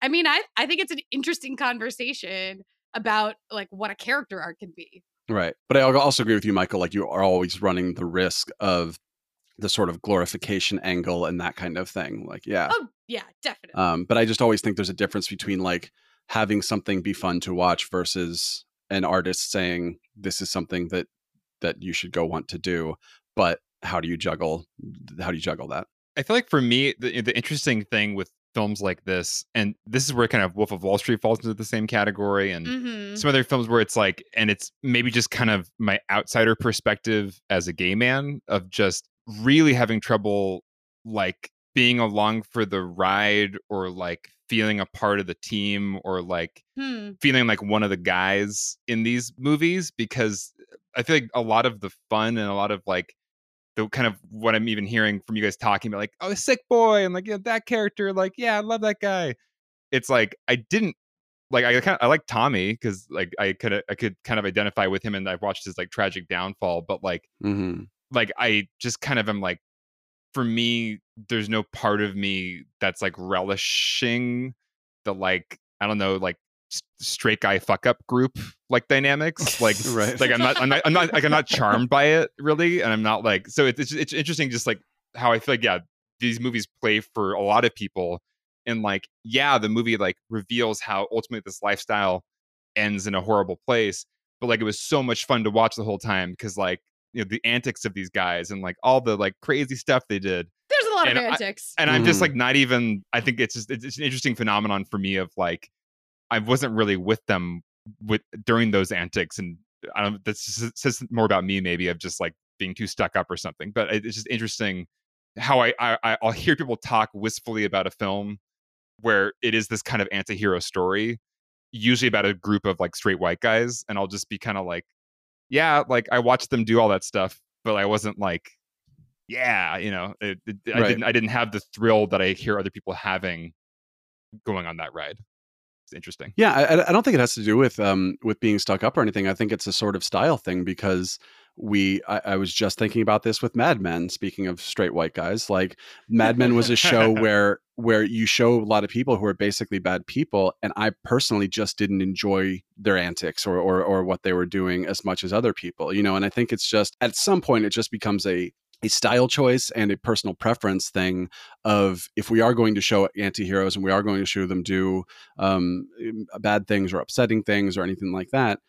i mean i i think it's an interesting conversation about like what a character arc can be Right. But I also agree with you, Michael. Like you are always running the risk of the sort of glorification angle and that kind of thing. Like, yeah. oh yeah definitely Um, but I just always think there's a difference between like having something be fun to watch versus an artist saying this is something that that you should go want to do. But how do you juggle? How do you juggle that? I feel like for me, the, the interesting thing with films like this, and this is where kind of Wolf of Wall Street falls into the same category, and mm-hmm. some other films where it's like, and it's maybe just kind of my outsider perspective as a gay man of just really having trouble like being along for the ride or like feeling a part of the team or like hmm. feeling like one of the guys in these movies because I feel like a lot of the fun and a lot of like the kind of what I'm even hearing from you guys talking about, like, oh, sick boy, and like, yeah, that character, like, yeah, I love that guy. It's like I didn't like I kind of I like Tommy because like I could I could kind of identify with him and I've watched his like tragic downfall, but like Mm-hmm. Like I just kind of am like for me, there's no part of me that's like relishing the like I don't know like straight guy fuck up group like dynamics like Right. like I'm not I'm not I'm not like I'm not charmed by it really and I'm not like so it's it's, it's interesting just like how I feel like yeah these movies play for a lot of people and like yeah the movie like reveals how ultimately this lifestyle ends in a horrible place but like it was so much fun to watch the whole time because like you know the antics of these guys and like all the like crazy stuff they did. There's a lot And of I- antics. and i'm just like mm-hmm. not even i think it's just it's, it's an interesting phenomenon for me of like i wasn't really with them with during those antics and i don't this says more about me maybe of just like being too stuck up or something but it's just interesting how I, I I- i'll hear people talk wistfully about a film where it is this kind of anti-hero story usually about a group of like straight white guys and i'll just be kind of like yeah, like I watched them do all that stuff, but I wasn't like, yeah, you know, it, it, I didn't I didn't have the thrill that I hear other people having going on that ride. It's interesting. Yeah, I, I don't think it has to do with um with being stuck up or anything. I think it's a sort of style thing because we I, I was just thinking about this with Mad Men. Speaking of straight white guys, like Mad Men was a show where where you show a lot of people who are basically bad people, and I personally just didn't enjoy their antics or or or what they were doing as much as other people, you know. And I think it's just at some point it just becomes a a style choice and a personal preference thing of if we are going to show anti-heroes and we are going to show them do um, bad things or upsetting things or anything like that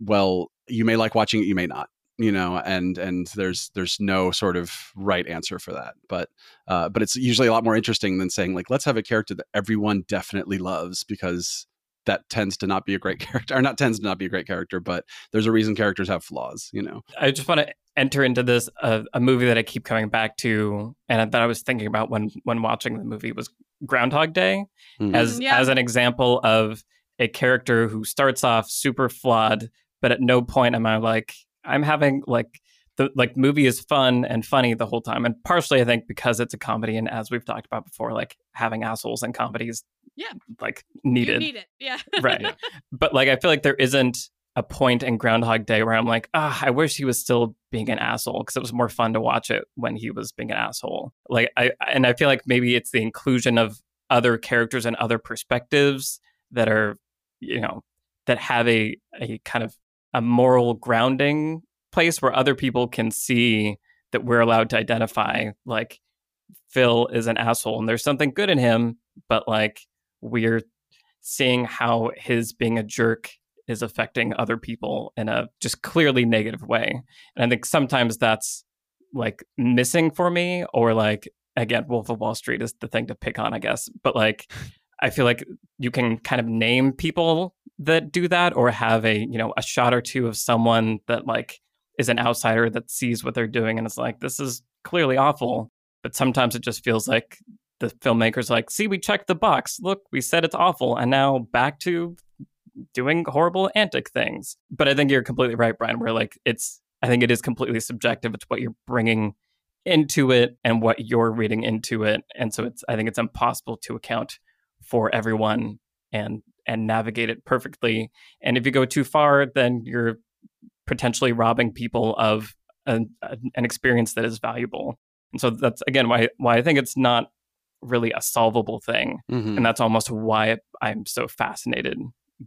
well you may like watching it you may not you know and and there's there's no sort of right answer for that but uh but it's usually a lot more interesting than saying like let's have a character that everyone definitely loves because that tends to not be a great character or not tends to not be a great character but there's a reason characters have flaws you know I just want to enter into this uh, a movie that I keep coming back to, and that I was thinking about when when watching the movie was Groundhog Day Mhm. as Yeah. as an example of a character who starts off super flawed, but at no point am I like I'm having like the like movie is fun and funny the whole time, and partially I think because it's a comedy, and as we've talked about before, like having assholes in comedies, Yeah. like You needed, need it. Yeah. right? Yeah. But like I feel like there isn't a point in Groundhog Day where I'm like, ah, I wish he was still being an asshole because it was more fun to watch it when he was being an asshole. Like I and I feel like maybe it's the inclusion of other characters and other perspectives that are, you know, that have a a kind of a moral grounding place where other people can see that we're allowed to identify like Phil is an asshole and there's something good in him, but like we're seeing how his being a jerk is affecting other people in a just clearly negative way. And I think sometimes that's like missing for me, or like, again, Wolf of Wall Street is the thing to pick on, I guess. But like, I feel like you can kind of name people that do that or have a, you know, a shot or two of someone that like is an outsider that sees what they're doing and it's like, this is clearly awful. But sometimes it just feels like the filmmaker's like, see, we checked the box. Look, we said it's awful. And now back to doing horrible antic things. But I think you're completely right, Brian, where like it's, I think it is completely subjective. It's what you're bringing into it and what you're reading into it. And so it's, I think it's impossible to account for everyone and, and navigate it perfectly. And if you go too far, then you're potentially robbing people of an, an experience that is valuable. And so that's again why why I think it's not really a solvable thing Mhm. and that's almost why I'm so fascinated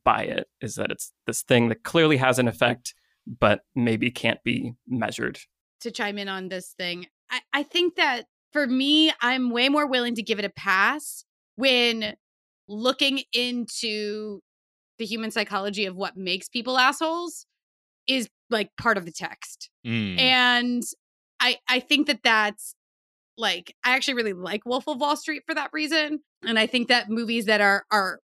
by it is that it's this thing that clearly has an effect but maybe can't be measured. to chime in on this thing. I, I think that for me, I'm way more willing to give it a pass when looking into the human psychology of what makes people assholes is like part of the text. Mm. And I I think that that's like I actually really like Wolf of Wall Street for that reason. And I think that movies that are are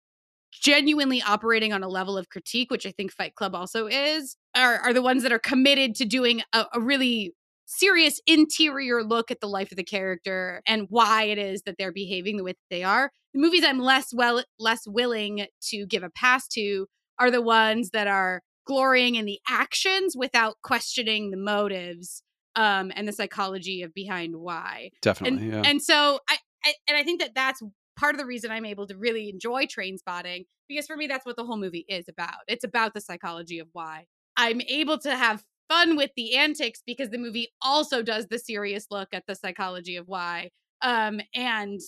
genuinely operating on a level of critique, which I think Fight Club also is, are are the ones that are committed to doing a, a really serious interior look at the life of the character and why it is that they're behaving the way that they are. The movies I'm less well less willing to give a pass to are the ones that are glorying in the actions without questioning the motives um, and the psychology of behind why. definitely And yeah and so I, I and I think that that's part of the reason I'm able to really enjoy Trainspotting because for me that's what the whole movie is about. It's about the psychology of why. I'm able to have fun with the antics because the movie also does the serious look at the psychology of why. Um and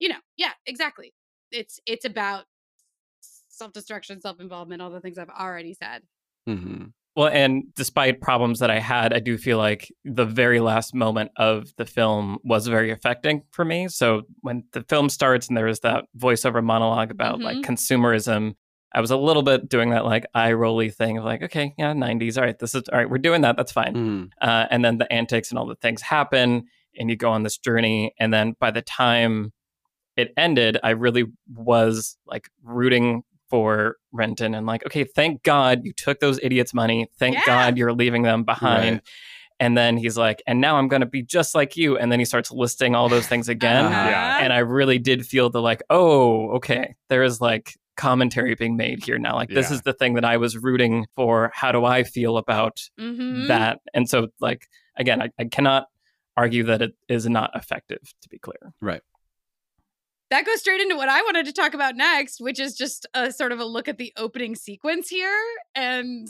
you know, yeah, exactly. It's it's about self-destruction, self-involvement, all the things I've already said. Mhm. Well, and despite problems that I had, I do feel like the very last moment of the film was very affecting for me. So when the film starts and there is that voiceover monologue about like Mhm. consumerism, I was a little bit doing that like eye rolly thing of like, okay, yeah, 90s. All right, this is all right, we're doing that. That's fine. Mhm. Uh, and then the antics and all the things happen, and you go on this journey. And then by the time it ended, I really was like rooting for Renton and like, okay, thank God you took those idiots' money. Thank Yeah. God you're leaving them behind. Right. And then he's like, and now I'm going to be just like you. And then he starts listing all those things again. Uh-huh. Yeah. And I really did feel the like, oh, okay, there is like commentary being made here now. Like this is the thing that I was rooting for. How do I feel about Mhm. that? And so, like again, I, I cannot argue that it is not effective. To be clear, Right. that goes straight into what I wanted to talk about next, which is just a sort of a look at the opening sequence here. And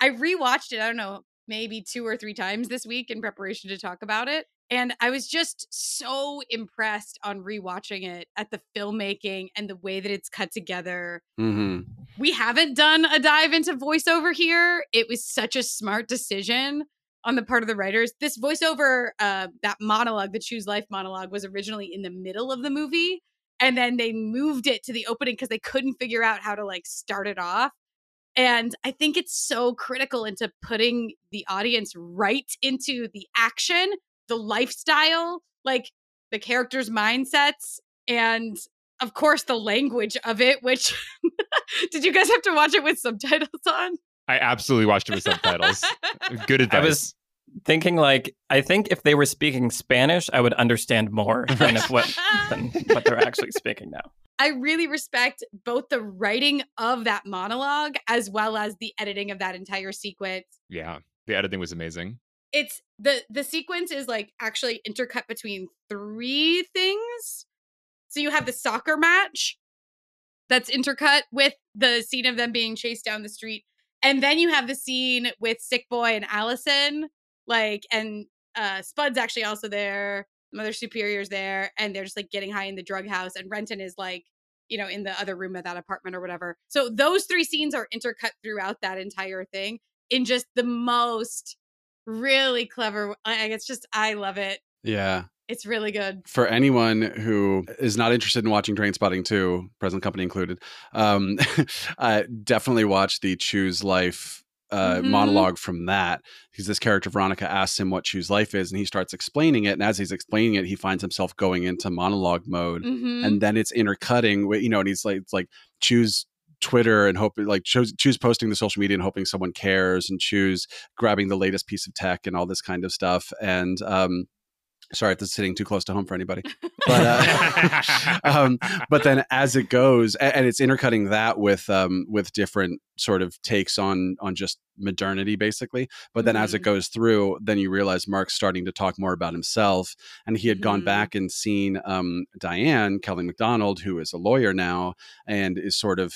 I rewatched it, I don't know, maybe two or three times this week in preparation to talk about it. And I was just so impressed on rewatching it at the filmmaking and the way that it's cut together. hmm We haven't done a dive into voiceover here. It was such a smart decision on the part of the writers. This voiceover, uh, that monologue, the Choose Life monologue, was originally in the middle of the movie. And then they moved it to the opening because they couldn't figure out how to like start it off. And I think it's so critical into putting the audience right into the action, the lifestyle, like the characters' mindsets, and of course the language of it, which did you guys have to watch it with subtitles on? I absolutely watched it with subtitles. Good advice. I was thinking like I think if they were speaking Spanish, I would understand more than if what than what they're actually speaking now. I really respect both the writing of that monologue as well as the editing of that entire sequence. yeah, the editing was amazing. It's the the sequence is like actually intercut between three things. So you have the soccer match that's intercut with the scene of them being chased down the street. And then you have the scene with Sick Boy and Allison, like, and uh Spud's actually also there. Mother Superior's there, and they're just like getting high in the drug house, and Renton is like, you know, in the other room of that apartment or whatever. So those three scenes are intercut throughout that entire thing in just the most really clever. I it's just I love it. Yeah. It's really good. For anyone who is not interested in watching Trainspotting 2, present company included, um, uh, definitely watch the Choose Life uh, Mhm. monologue from that. Because this character, Veronica, asks him what Choose Life is, and he starts explaining it. And as he's explaining it, he finds himself going into monologue mode. Mhm. and then it's intercutting with you know and he's like it's like choose twitter and hope like choose choose posting the social media and hoping someone cares and choose grabbing the latest piece of tech and all this kind of stuff and um sorry if this is hitting too close to home for anybody but uh, um, but then as it goes a- and, it's intercutting that with um with different sort of takes on on just modernity basically but then as it Mhm. goes through then you realize mark's starting to talk more about himself and he had gone Mhm. back and seen um diane kelly macdonald who is a lawyer now and is sort of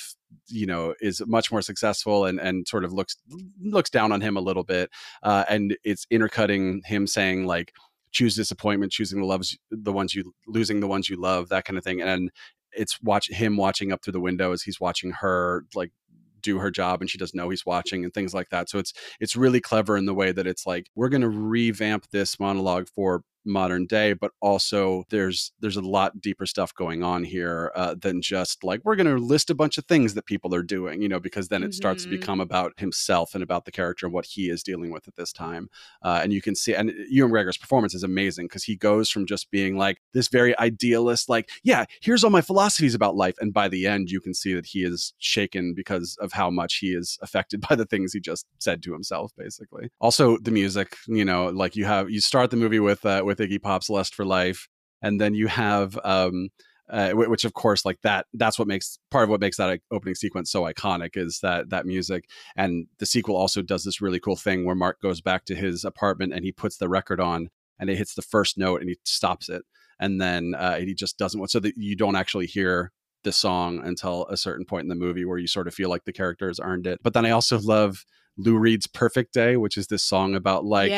you know is much more successful and and sort of looks looks down on him a little bit uh and it's intercutting him saying like choose disappointment choosing the loves the ones you losing the ones you love that kind of thing and it's watch him watching up through the window as he's watching her like do her job and she doesn't know he's watching and things like that so it's it's really clever in the way that it's like we're going to revamp this monologue for modern day but also there's there's a lot deeper stuff going on here uh, than just like we're going to list a bunch of things that people are doing you know because then it starts to Mhm. become about himself and about the character and what he is dealing with at this time uh, and you can see and Ewan McGregor's performance is amazing because he goes from just being like this very idealist like yeah here's all my philosophies about life and by the end you can see that he is shaken because of how much he is affected by the things he just said to himself basically also the music you know like you have you start the movie with uh, with Iggy Pop's Lust for Life and then you have um uh, which of course like that that's what makes part of what makes that opening sequence so iconic is that that music. And the sequel also does this really cool thing where mark goes back to his apartment and he puts the record on and it hits the first note and he stops it. And then uh, he just doesn't want so that you don't actually hear the song until a certain point in the movie where you sort of feel like the character has earned it. But then i also love lou reed's perfect day which is this song about like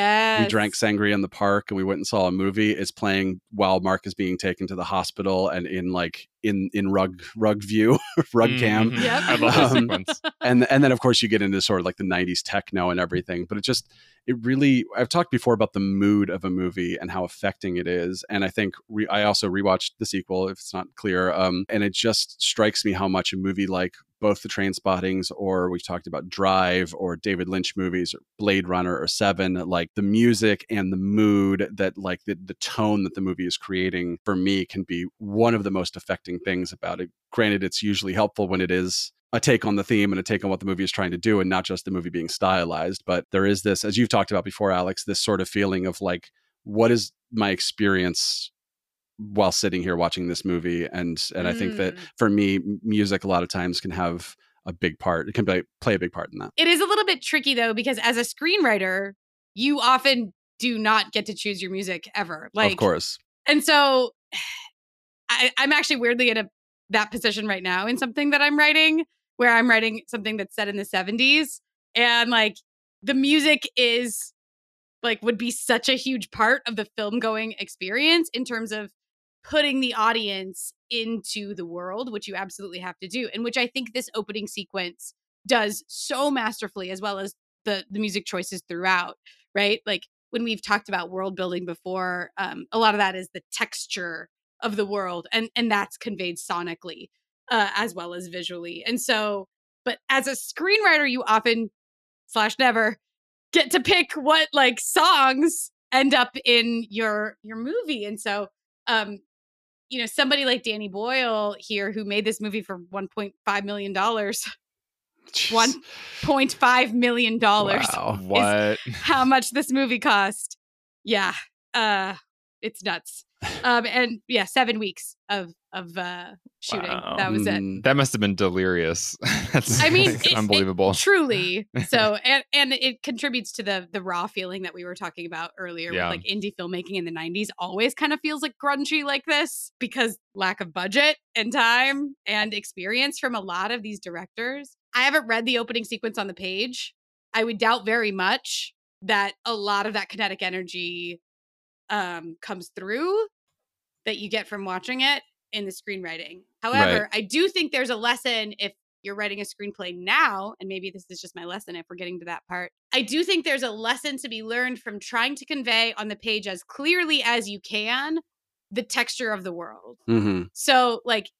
we drank sangria in the park and we went and saw a movie is playing while mark is being taken to the hospital and in like in in rug rug view rug cam Mhm. Yep. I love that Um, sequence. and and then of course you get into sort of like the 90s techno and everything but it just it really i've talked before about the mood of a movie and how affecting it is and i think re- i also rewatched the sequel if it's not clear um and it just strikes me how much a movie like both the trainspottings or we've talked about drive or david lynch movies or blade runner or seven like the music and the mood that like the, the tone that the movie is creating for me can be one of the most affecting things about it. Granted it's usually helpful when it is a take on the theme and a take on what the movie is trying to do and not just the movie being stylized but there is this as you've talked about before alex this sort of feeling of like what is my experience while sitting here watching this movie and and i think that Mm. for me music a lot of times can have a big part it can play, play a big part in that It is a little bit tricky though, because as a screenwriter, you often do not get to choose your music ever. Like of course And so I, I'm actually weirdly in a that position right now in something that I'm writing, where I'm writing something that's set in the 70s. And like the music is like would be such a huge part of the film going experience in terms of putting the audience into the world, which you absolutely have to do, and which I think this opening sequence does so masterfully, as well as the the music choices throughout, right? Like when we've talked about world building before, um, a lot of that is the texture of the world, and and that's conveyed sonically uh, as well as visually. And so, but as a screenwriter, you often slash never get to pick what like songs end up in your your movie, and so um you know somebody like danny boyle here who made this movie for 1.5 million dollars One- Jeez. 0.5 million dollars wow What? how much this movie cost yeah uh it's nuts um and yeah seven weeks of of uh shooting Wow. that was it Mm, That must have been delirious. That's I mean, that's it- it unbelievable. truly so and and it contributes to the the raw feeling that we were talking about earlier Yeah. with like indie filmmaking in the 90s always kind of feels like grungy like this because lack of budget and time and experience from a lot of these directors i haven't read the opening sequence on the page i would doubt very much that a lot of that kinetic energy um comes through that you get from watching it in the screenwriting however i do think there's a lesson if you're writing a screenplay now, and maybe this is just my lesson if we're getting to that part. I do think there's a lesson to be learned from trying to convey on the page as clearly as you can the texture of the world. mhm. So, like,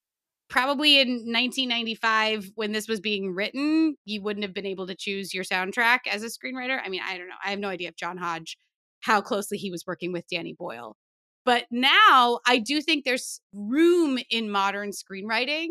probably in 1995, when this was being written, you wouldn't have been able to choose your soundtrack as a screenwriter. I mean, I don't know. I have no idea if John Hodge, how closely he was working with Danny Boyle. But now I do think there's room in modern screenwriting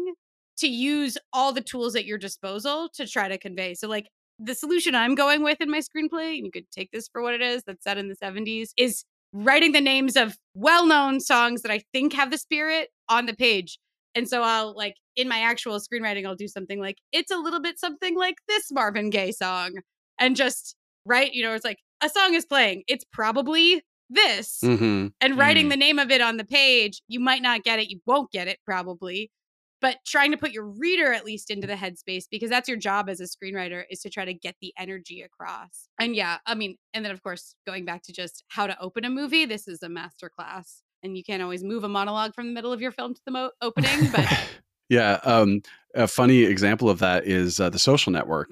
to use all the tools at your disposal to try to convey. So, like, the solution I'm going with in my screenplay, and you could take this for what it is, that's set in the 70s, is writing the names of well known songs that I think have the spirit on the page. And so I'll like in my actual screenwriting, I'll do something like it's a little bit something like this Marvin Gaye song. And just write, you know, it's like a song is playing. It's probably this. Mhm. And writing Mm. the name of it on the page, you might not get it. You won't get it probably. But trying to put your reader at least into the headspace because that's your job as a screenwriter is to try to get the energy across. And yeah, I mean, and then of course, going back to just how to open a movie, this is a masterclass. And you can't always move a monologue from the middle of your film to the mo- opening, but Yeah, um, a funny example of that is uh, the Social Network,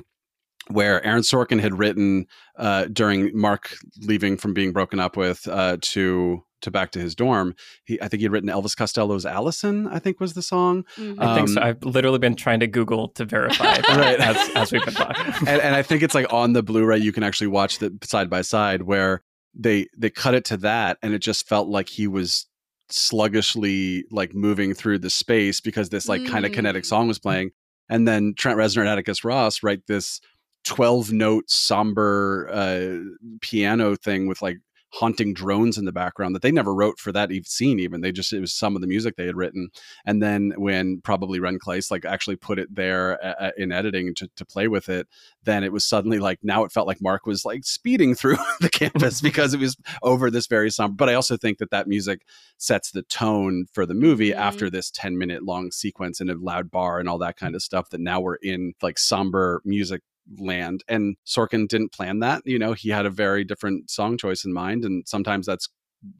where Aaron Sorkin had written uh, during Mark leaving from being broken up with uh, to to back to his dorm. He, I think he had written Elvis Costello's "Alison." I think was the song, mhm. I think so. Um, I've literally been trying to Google to verify Right. as, as we've been talking. and, and I think it's like on the Blu-ray you can actually watch the side by side where they they cut it to that, and it just felt like he was sluggishly like moving through the space because this like kind of kinetic Mm. song was playing, and then Trent Reznor and Atticus Ross write this 12 note somber uh, piano thing with like haunting drones in the background that they never wrote for that scene even they just it was some of the music they had written and then when probably Ren Klyce like actually put it there uh, in editing to, to play with it then it was suddenly like now it felt like Mark was like speeding through the campus because it was over this very somber but I also think that that music sets the tone for the movie Mhm. after this 10 minute long sequence in a loud bar and all that kind of stuff that now we're in like somber music land and Sorkin didn't plan that you know he had a very different song choice in mind and sometimes that's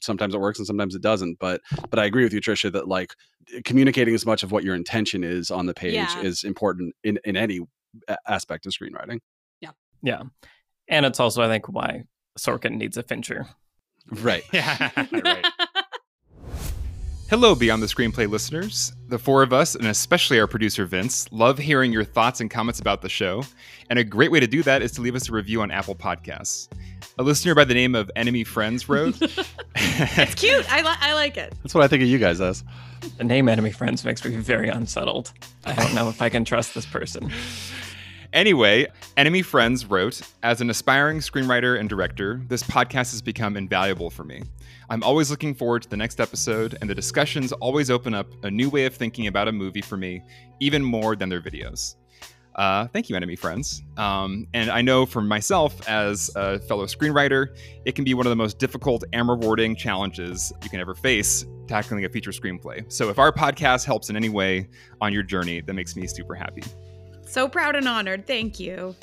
sometimes it works and sometimes it doesn't but but I agree with you Trisha that like communicating as much of what your intention is on the page Yeah. is important in in any aspect of screenwriting yeah Yeah. And it's also, I think, why Sorkin needs a Fincher. right yeah, right. Hello, Beyond the Screenplay listeners. The four of us, and especially our producer Vince, love hearing your thoughts and comments about the show. And a great way to do that is to leave us a review on Apple Podcasts. A listener by the name of Enemy Friends wrote it's cute. I, li- I like it. that's what I think of you guys as The name Enemy Friends makes me very unsettled. I don't know if I can trust this person. Anyway, Enemy Friends wrote As an aspiring screenwriter and director, this podcast has become invaluable for me. I'm always looking forward to the next episode, and the discussions always open up a new way of thinking about a movie for me, even more than their videos. Uh, thank you, Enemy Friends. Um, and I know for myself, as a fellow screenwriter, it can be one of the most difficult and rewarding challenges you can ever face tackling a feature screenplay. So if our podcast helps in any way on your journey, that makes me super happy. So proud and honored. Thank you.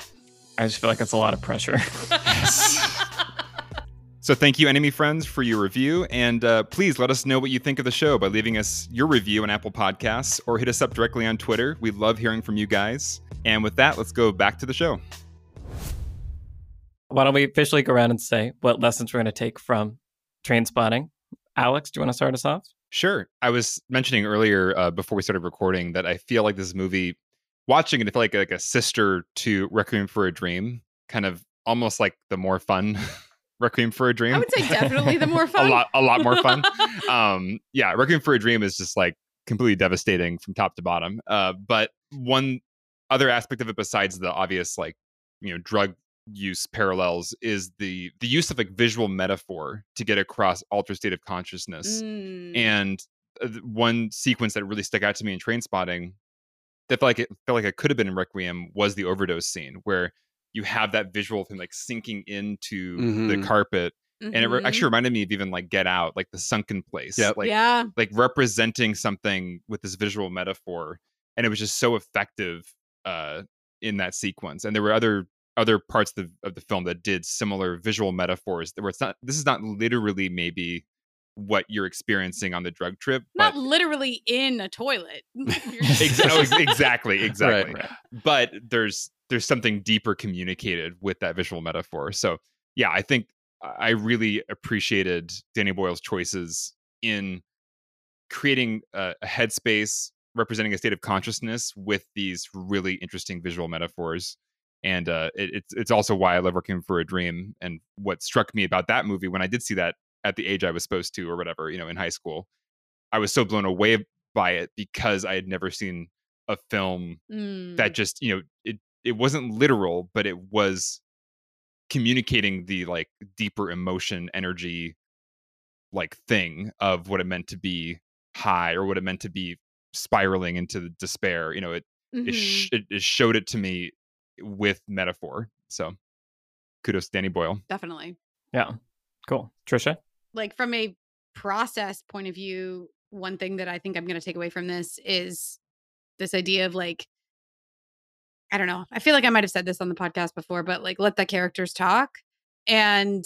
I just feel like it's a lot of pressure. So thank you, Enemy Friends, for your review. And uh, please let us know what you think of the show by leaving us your review on Apple Podcasts or hit us up directly on Twitter. We love hearing from you guys. And with that, let's go back to the show. Why don't we officially go around and say what lessons we're going to take from trainspotting? Alex, do you want to start us off? Sure. I was mentioning earlier uh, before we started recording that I feel like this movie, watching it, I feel like like a sister to Requiem for a Dream, kind of almost like the more fun Requiem for a Dream. I would say definitely the more fun. a lot, a lot more fun. um, yeah, Requiem for a Dream is just like completely devastating from top to bottom. Uh, but one other aspect of it, besides the obvious like you know drug use parallels, is the the use of like visual metaphor to get across altered state of consciousness. Mm. And uh, one sequence that really stuck out to me in Trainspotting, that felt like it felt like it could have been in Requiem, was the overdose scene where you have that visual of him like sinking into the Mhm. carpet and it re- actually reminded me of even like Get Out, like the sunken place, Yep. like yeah. like representing something with this visual metaphor, and it was just so effective uh, in that sequence. And there were other other parts of the, of the film that did similar visual metaphors. Where it's not this is not literally maybe what you're experiencing on the drug trip, Not literally in a toilet. Oh, exactly, exactly. Right. But there's there's something deeper communicated with that visual metaphor. So yeah, I think I really appreciated Danny Boyle's choices in creating a, a headspace representing a state of consciousness with these really interesting visual metaphors. And uh, it, it's it's also why I love Requiem for a Dream. And what struck me about that movie when I did see that at the age I was supposed to, or whatever, you know, in high school, I was so blown away by it because I had never seen a film Mm. that just you know it it wasn't literal but it was communicating the like deeper emotion energy like thing of what it meant to be high or what it meant to be spiraling into the despair you know it it, Mhm. sh- it, it showed it to me with metaphor so kudos to danny boyle Definitely. Yeah. Cool. Trisha? Like from a process point of view, one thing that I think I'm going to take away from this is this idea of like, I don't know. I feel like I might have said this on the podcast before, but like, let the characters talk. And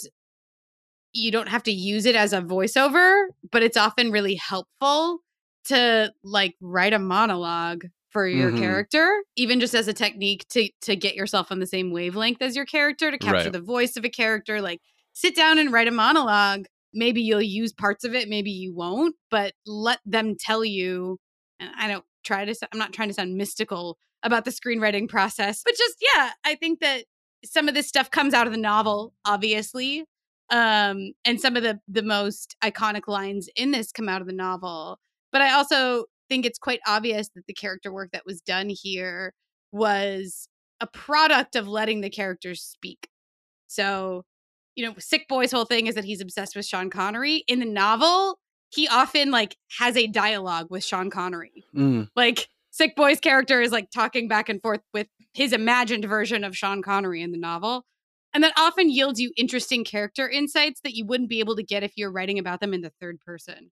you don't have to use it as a voiceover, but it's often really helpful to like write a monologue for your Mhm. character, even just as a technique to to get yourself on the same wavelength as your character, to capture Right. the voice of a character. Like sit down and write a monologue. Maybe you'll use parts of it, maybe you won't, but let them tell you. And I don't try to, I'm not trying to sound mystical about the screenwriting process, but just, yeah, I think that some of this stuff comes out of the novel, obviously. Um, and some of the the most iconic lines in this come out of the novel. But I also think it's quite obvious that the character work that was done here was a product of letting the characters speak. So, you know, Sick Boy's whole thing is that he's obsessed with Sean Connery. In the novel, he often like has a dialogue with Sean Connery. Mm. Like Sick Boy's character is like talking back and forth with his imagined version of Sean Connery in the novel. And that often yields you interesting character insights that you wouldn't be able to get if you're writing about them in the third person.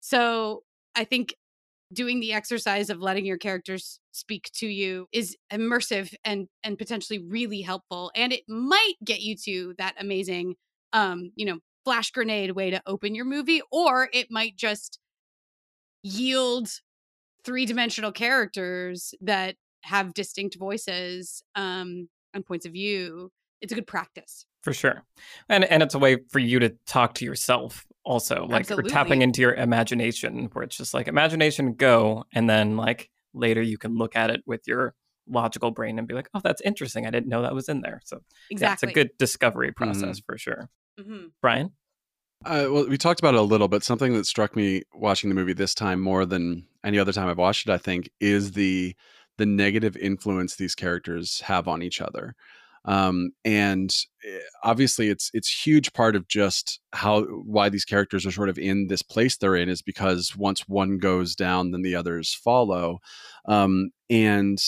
So I think doing the exercise of letting your characters speak to you is immersive and and potentially really helpful and it might get you to that amazing um you know flash grenade way to open your movie or it might just yield three-dimensional characters that have distinct voices um and points of view it's a good practice For sure. And and it's a way for you to talk to yourself also. Like you're tapping into your imagination where it's just like imagination go and then like later you can look at it with your logical brain and be like, "Oh, that's interesting. I didn't know that was in there." So, exactly yeah, it's a good discovery process for sure. Mhm. Brian? Uh, well, we talked about it a little, but something that struck me watching the movie this time more than any other time I've watched it, I think, is the the negative influence these characters have on each other um, and eh, obviously it's it's huge part of just how why these characters are sort of in this place they're in is because once one goes down then the others follow. Um, and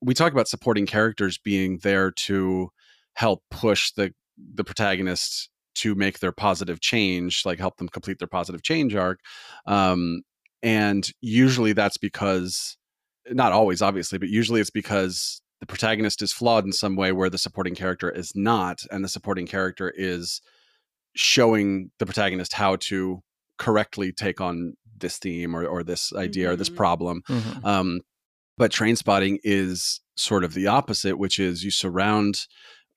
we talk about supporting characters being there to help push the the protagonists to make their positive change like help them complete their positive change arc. Um, and usually that's because not always obviously but usually it's because the protagonist is flawed in some way where the supporting character is not and the supporting character is showing the protagonist how to correctly take on this theme or, or this idea mm-hmm. or this mm-hmm. problem mm-hmm. um, but trainspotting is sort of the opposite which is you surround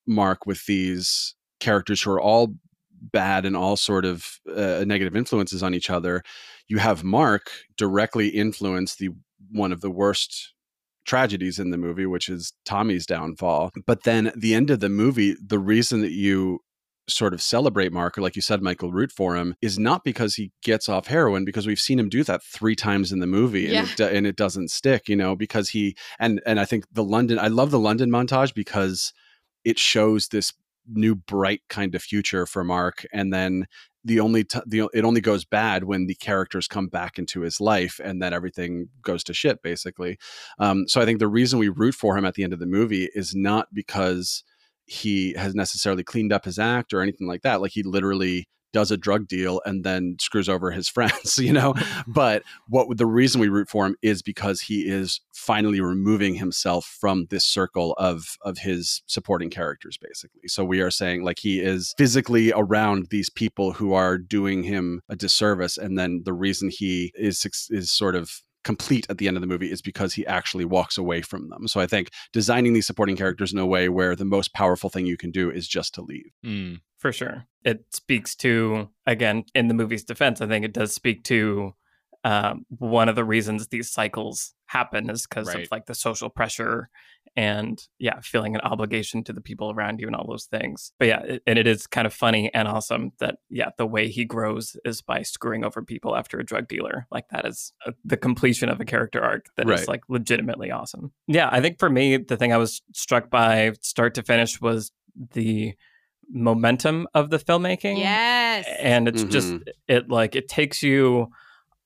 mark with these characters who are all bad and all sort of uh, negative influences on each other you have mark directly influence the one of the worst tragedies in the movie, which is Tommy's downfall. But then the end of the movie, the reason that you sort of celebrate Mark, or like you said, Michael, root for him, is not because he gets off heroin, because we've seen him do that three times in the movie, and, yeah. it, and it doesn't stick, you know, because he and and I think the London, I love the London montage because it shows this new bright kind of future for Mark, and then the only t- the it only goes bad when the characters come back into his life and then everything goes to shit basically. Um, so i think the reason we root for him at the end of the movie is not because he has necessarily cleaned up his act or anything like that. Like he literally does a drug deal and then screws over his friends, you know. but what the reason we root for him is because he is finally removing himself from this circle of of his supporting characters, basically. So we are saying like he is physically around these people who are doing him a disservice, and then the reason he is is sort of complete at the end of the movie is because he actually walks away from them. So I think designing these supporting characters in a way where the most powerful thing you can do is just to leave. Mm for sure. It speaks to, again, in the movie's defense, I think it does speak to um, one of the reasons these cycles happen is because right. of like the social pressure and yeah, feeling an obligation to the people around you and all those things. But yeah, it, and it is kind of funny and awesome that yeah, the way he grows is by screwing over people after a drug dealer. Like that is a, the completion of a character arc that right. is like legitimately awesome. Yeah, I think for me, the thing I was struck by start to finish was the momentum of the filmmaking. Yes. And it's mm-hmm. just it like it takes you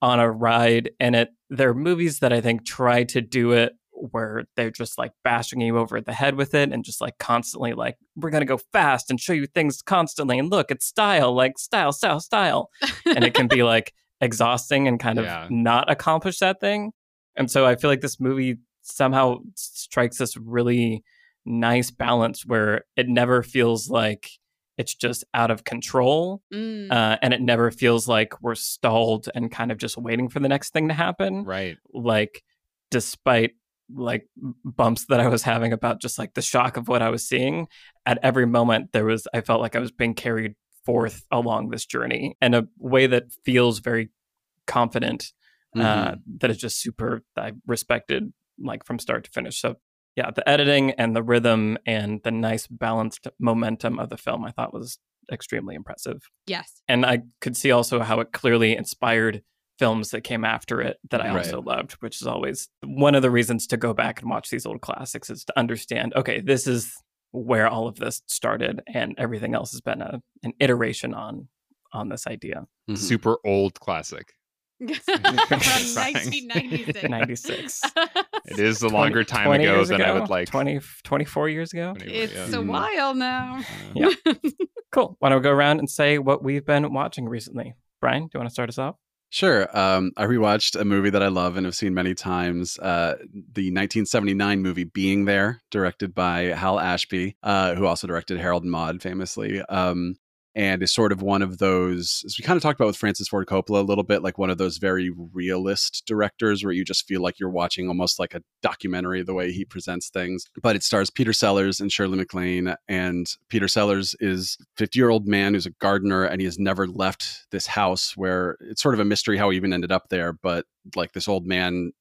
on a ride and it there are movies that I think try to do it where they're just like bashing you over the head with it and just like constantly like we're going to go fast and show you things constantly and look it's style like style style style and it can be like exhausting and kind of not accomplish that thing. And so I feel like this movie somehow strikes this really nice balance where it never feels like it's just out of control mm. uh, and it never feels like we're stalled and kind of just waiting for the next thing to happen right like despite like bumps that i was having about just like the shock of what i was seeing at every moment there was i felt like i was being carried forth along this journey in a way that feels very confident uh, mm-hmm. uh, that is just super i respected like from start to finish so yeah, the editing and the rhythm and the nice balanced momentum of the film I thought was extremely impressive. Yes. And I could see also how it clearly inspired films that came after it that I right. also loved, which is always one of the reasons to go back and watch these old classics is to understand, okay, this is where all of this started and everything else has been a, an iteration on on this idea. Mm-hmm. Super old classic. 1996. 96. It is a longer 20, time ago than ago? I would like. 20, 24 years ago? It's yeah. a mm-hmm. while now. Yeah. cool. Why don't we go around and say what we've been watching recently? Brian, do you want to start us off? Sure. Um, I rewatched a movie that I love and have seen many times. Uh, the 1979 movie Being There, directed by Hal Ashby, uh, who also directed Harold and Maude famously. Um, and is sort of one of those as we kind of talked about with Francis Ford Coppola a little bit like one of those very realist directors where you just feel like you're watching almost like a documentary the way he presents things. But it stars Peter Sellers and Shirley MacLaine and Peter Sellers is 50 year old man who's a gardener and he has never left this house where it's sort of a mystery how he even ended up there but like this old man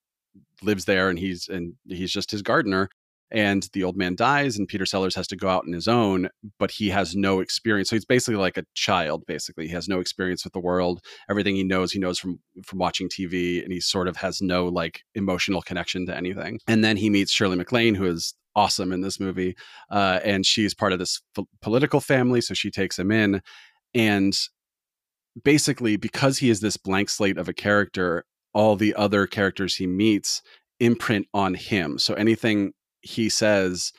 lives there and he's and he's just his gardener and the old man dies and peter sellers has to go out on his own but he has no experience. So he's basically like a child basically. He has no experience with the world. Everything he knows he knows from from watching tv and he sort of has no like emotional connection to anything. And then he meets shirley maclaine who is awesome in this movie uh, and she's part of this f- political family so she takes him in. And basically because he is this blank slate of a character all the other characters he meets imprint on him. So anything he says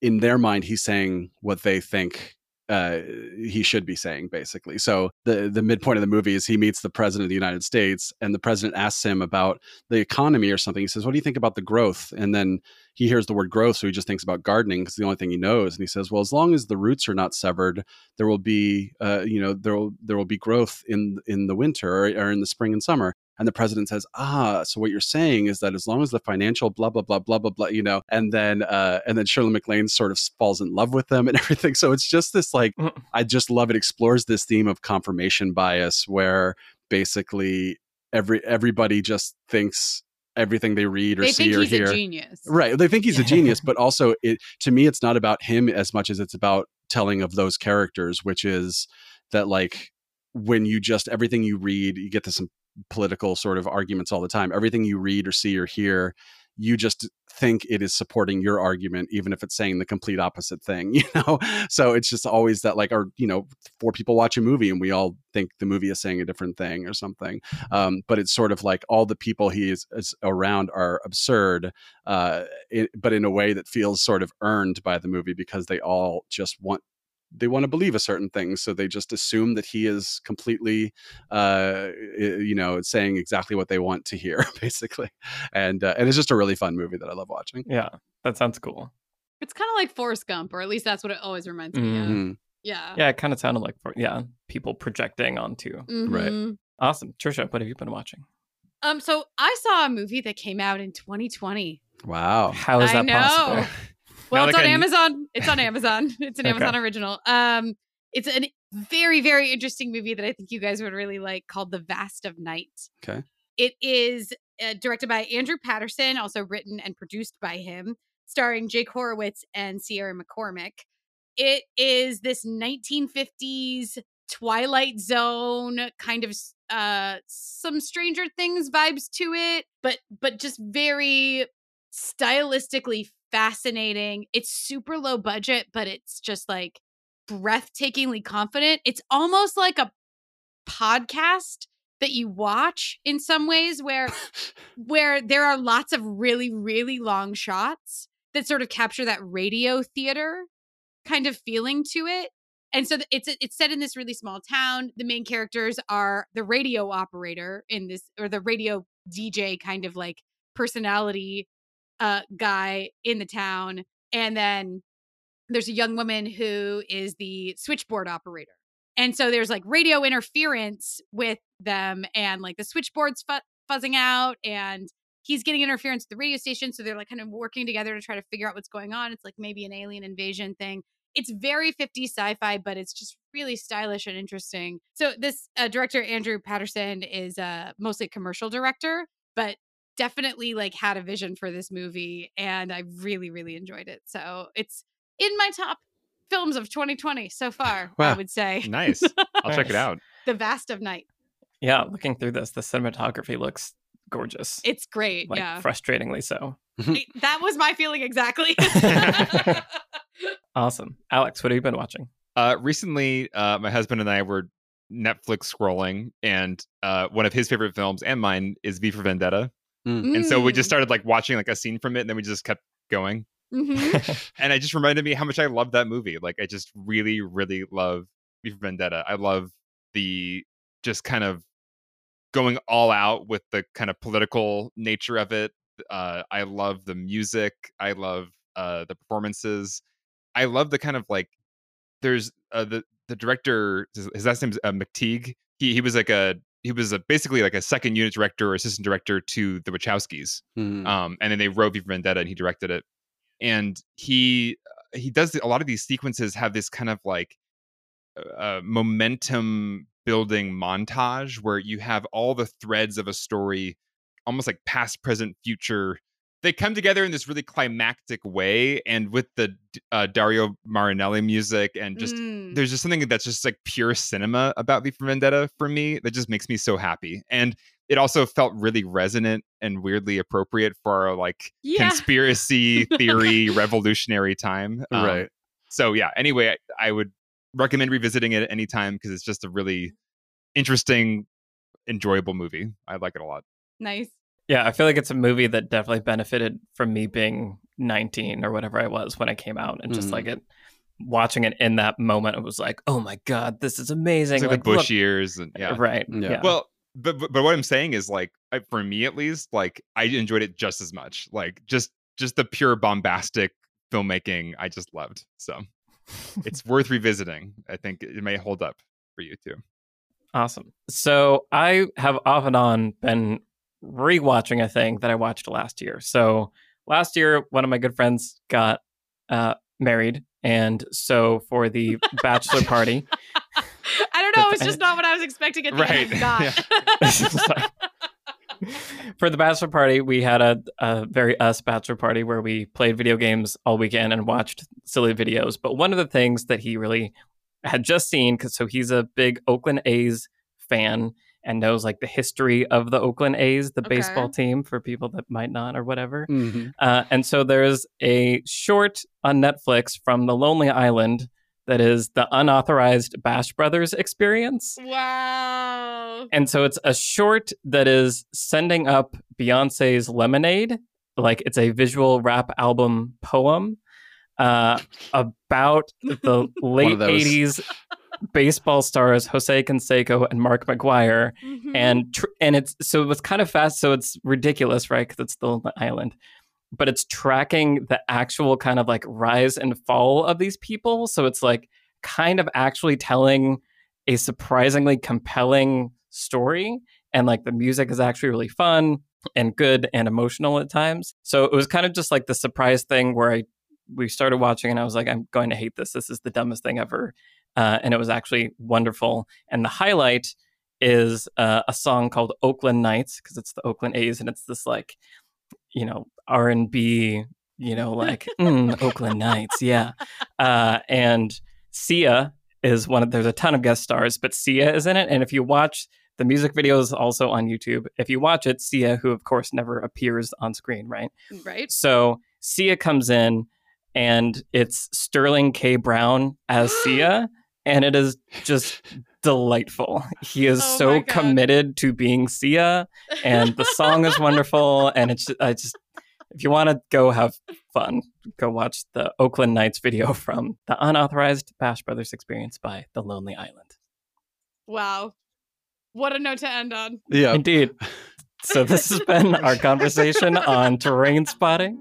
in their mind he's saying what they think uh, he should be saying basically. So the the midpoint of the movie is he meets the president of the united states and the president asks him about the economy or something. He says what do you think about the growth? And then he hears the word growth so he just thinks about gardening because the only thing he knows. And he says well as long as the roots are not severed there will be uh, you know there will there will be growth in in the winter or, or in the spring and summer and the president says ah so what you're saying is that as long as the financial blah blah blah blah blah blah you know and then uh and then shirley maclaine sort of falls in love with them and everything so it's just this like Mm. i just love it explores this theme of confirmation bias where basically every everybody just thinks everything they read or they see think or he's hear a genius. Right. They think he's a genius, but also it to me it's not about him as much as it's about telling of those characters, which is that like when you just everything you read, you get to some political sort of arguments all the time. Everything you read or see or hear, you just think it is supporting your argument even if it's saying the complete opposite thing, you know? So it's just always that like or you know, four people watch a movie and we all think the movie is saying a different thing or something. Um, but it's sort of like all the people he is, is around are absurd uh, it, but in a way that feels sort of earned by the movie because they all just want they want to believe a certain thing so they just assume that he is completely uh you know saying exactly what they want to hear basically and uh, and it's just a really fun movie that i love watching Yeah, that sounds cool. It's kind of like Forrest Gump, or at least that's what it always reminds me of. Mhm. Yeah. Yeah, it kind of sounded like for- yeah, people projecting onto. Right. Mhm. Awesome, Trisha, what have you been watching? Um. So I saw a movie that came out in 2020. wow How is I that know. possible? Well, Now, it's on Amazon. It's on Amazon. It's an Okay. Amazon original. Um, it's a very, very interesting movie that I think you guys would really like called The Vast of Night. Okay. It is uh, directed by Andrew Patterson, also written and produced by him, starring Jake Horowitz and Sierra McCormick. It is this 1950s Twilight Zone kind of uh some Stranger Things vibes to it, but but just very stylistically fascinating. It's super low budget, but it's just like breathtakingly confident. It's almost like a podcast that you watch in some ways where where there are lots of really really long shots that sort of capture that radio theater kind of feeling to it. And so it's it's set in this really small town. The main characters are the radio operator in this or the radio DJ kind of like personality uh guy in the town and then there's a young woman who is the switchboard operator. And so there's like radio interference with them and like the switchboard's fu- fuzzing out and he's getting interference at the radio station so they're like kind of working together to try to figure out what's going on. It's like maybe an alien invasion thing. It's very 50s sci-fi but it's just really stylish and interesting. So this uh, director Andrew Patterson is uh mostly a commercial director but definitely like had a vision for this movie and I really really enjoyed it. So it's in my top films of 2020 so far, I would say. Nice. I'll check it out. The Vast of Night. Yeah, looking through this, the cinematography looks gorgeous. It's great. like yeah. frustratingly so. That was my feeling exactly. Awesome. Alex, what have you been watching? Uh, recently, uh, my husband and I were Netflix scrolling, and uh, one of his favorite films and mine is V for Vendetta. And so we just started like watching like a scene from it, and then we just kept going. Mhm. And it just reminded me how much I love that movie. Like I just really, really love V for Vendetta. I love the just kind of going all out with the kind of political nature of it. Uh, I love the music. I love uh, the performances. I love the kind of like there's uh, the the director. His, his last name's uh, McTeigue. He he was like a he was a, basically like a second unit director or assistant director to the Wachowskis Mhm. um, and then they wrote V for Vendetta, and he directed it. And he uh, he does a lot of these sequences have this kind of like uh, momentum building montage where you have all the threads of a story, almost like past, present, future, they come together in this really climactic way, and with the uh, Dario Marianelli music, and just Mm. there's just something that's just like pure cinema about V for Vendetta for me that just makes me so happy. And it also felt really resonant and weirdly appropriate for our like Yeah. conspiracy theory revolutionary time. Um, right. So yeah, anyway, I, I would recommend revisiting it at any time because it's just a really interesting, enjoyable movie. I like it a lot. Nice. Yeah, I feel like it's a movie that definitely benefited from me being 19 or whatever I was when I came out, and just Mhm. like it, watching it in that moment, it was like, oh my god, this is amazing. It's like, Like, the bush look- years and yeah. right? Yeah. Yeah. Well, but, but but what I'm saying is like I, for me at least, like I enjoyed it just as much. Like just just the pure bombastic filmmaking, I just loved. So it's worth revisiting. I think it may hold up for you too. Awesome. So I have off and on been rewatching a thing that I watched last year. So last year, one of my good friends got uh, married, and so for the bachelor party, I don't know. It's just not what I was expecting at the Right. end. For the bachelor party, we had a, a very us bachelor party where we played video games all weekend and watched silly videos. But one of the things that he really had just seen, because so he's a big Oakland A's fan and knows like the history of the Oakland A's, the Okay. baseball team, for people that might not or whatever. Mhm. Uh, and so there's a short on Netflix from The Lonely Island that is the unauthorized Bash Brothers experience. Wow. And so it's a short that is sending up Beyonce's Lemonade, like it's a visual rap album poem uh, about the late 80s baseball stars Jose Canseco and Mark McGwire. Mhm. And tr- and it's so it's kind of fast, so it's ridiculous, right? Because it's still an island. But it's tracking the actual kind of like rise and fall of these people. So it's like kind of actually telling a surprisingly compelling story and like the music is actually really fun and good and emotional at times so it was kind of just like the surprise thing where i we started watching and i was like i'm going to hate this this is the dumbest thing ever uh, and it was actually wonderful and the highlight is uh, a song called oakland nights because it's the oakland a's and it's this like you know r&b you know like mm, oakland nights yeah uh, and sia is one of there's a ton of guest stars, but Sia is in it. And if you watch the music video is also on YouTube. If you watch it, Sia, who of course never appears on screen, right? Right. So Sia comes in and it's Sterling K. Brown as Sia, and it is just delightful. He is Oh so committed to being Sia, and the song is wonderful. And it's I just if you want to go have fun, go watch the Oakland Nights video from the unauthorized Bash Brothers experience by The Lonely Island. Wow. What a note to end on. Yeah. Indeed. So this has been our conversation on trainspotting.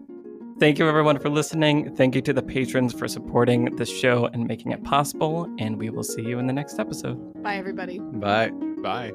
Thank you everyone for listening. Thank you to the patrons for supporting this show and making it possible. And we will see you in the next episode. Bye, everybody. Bye. Bye.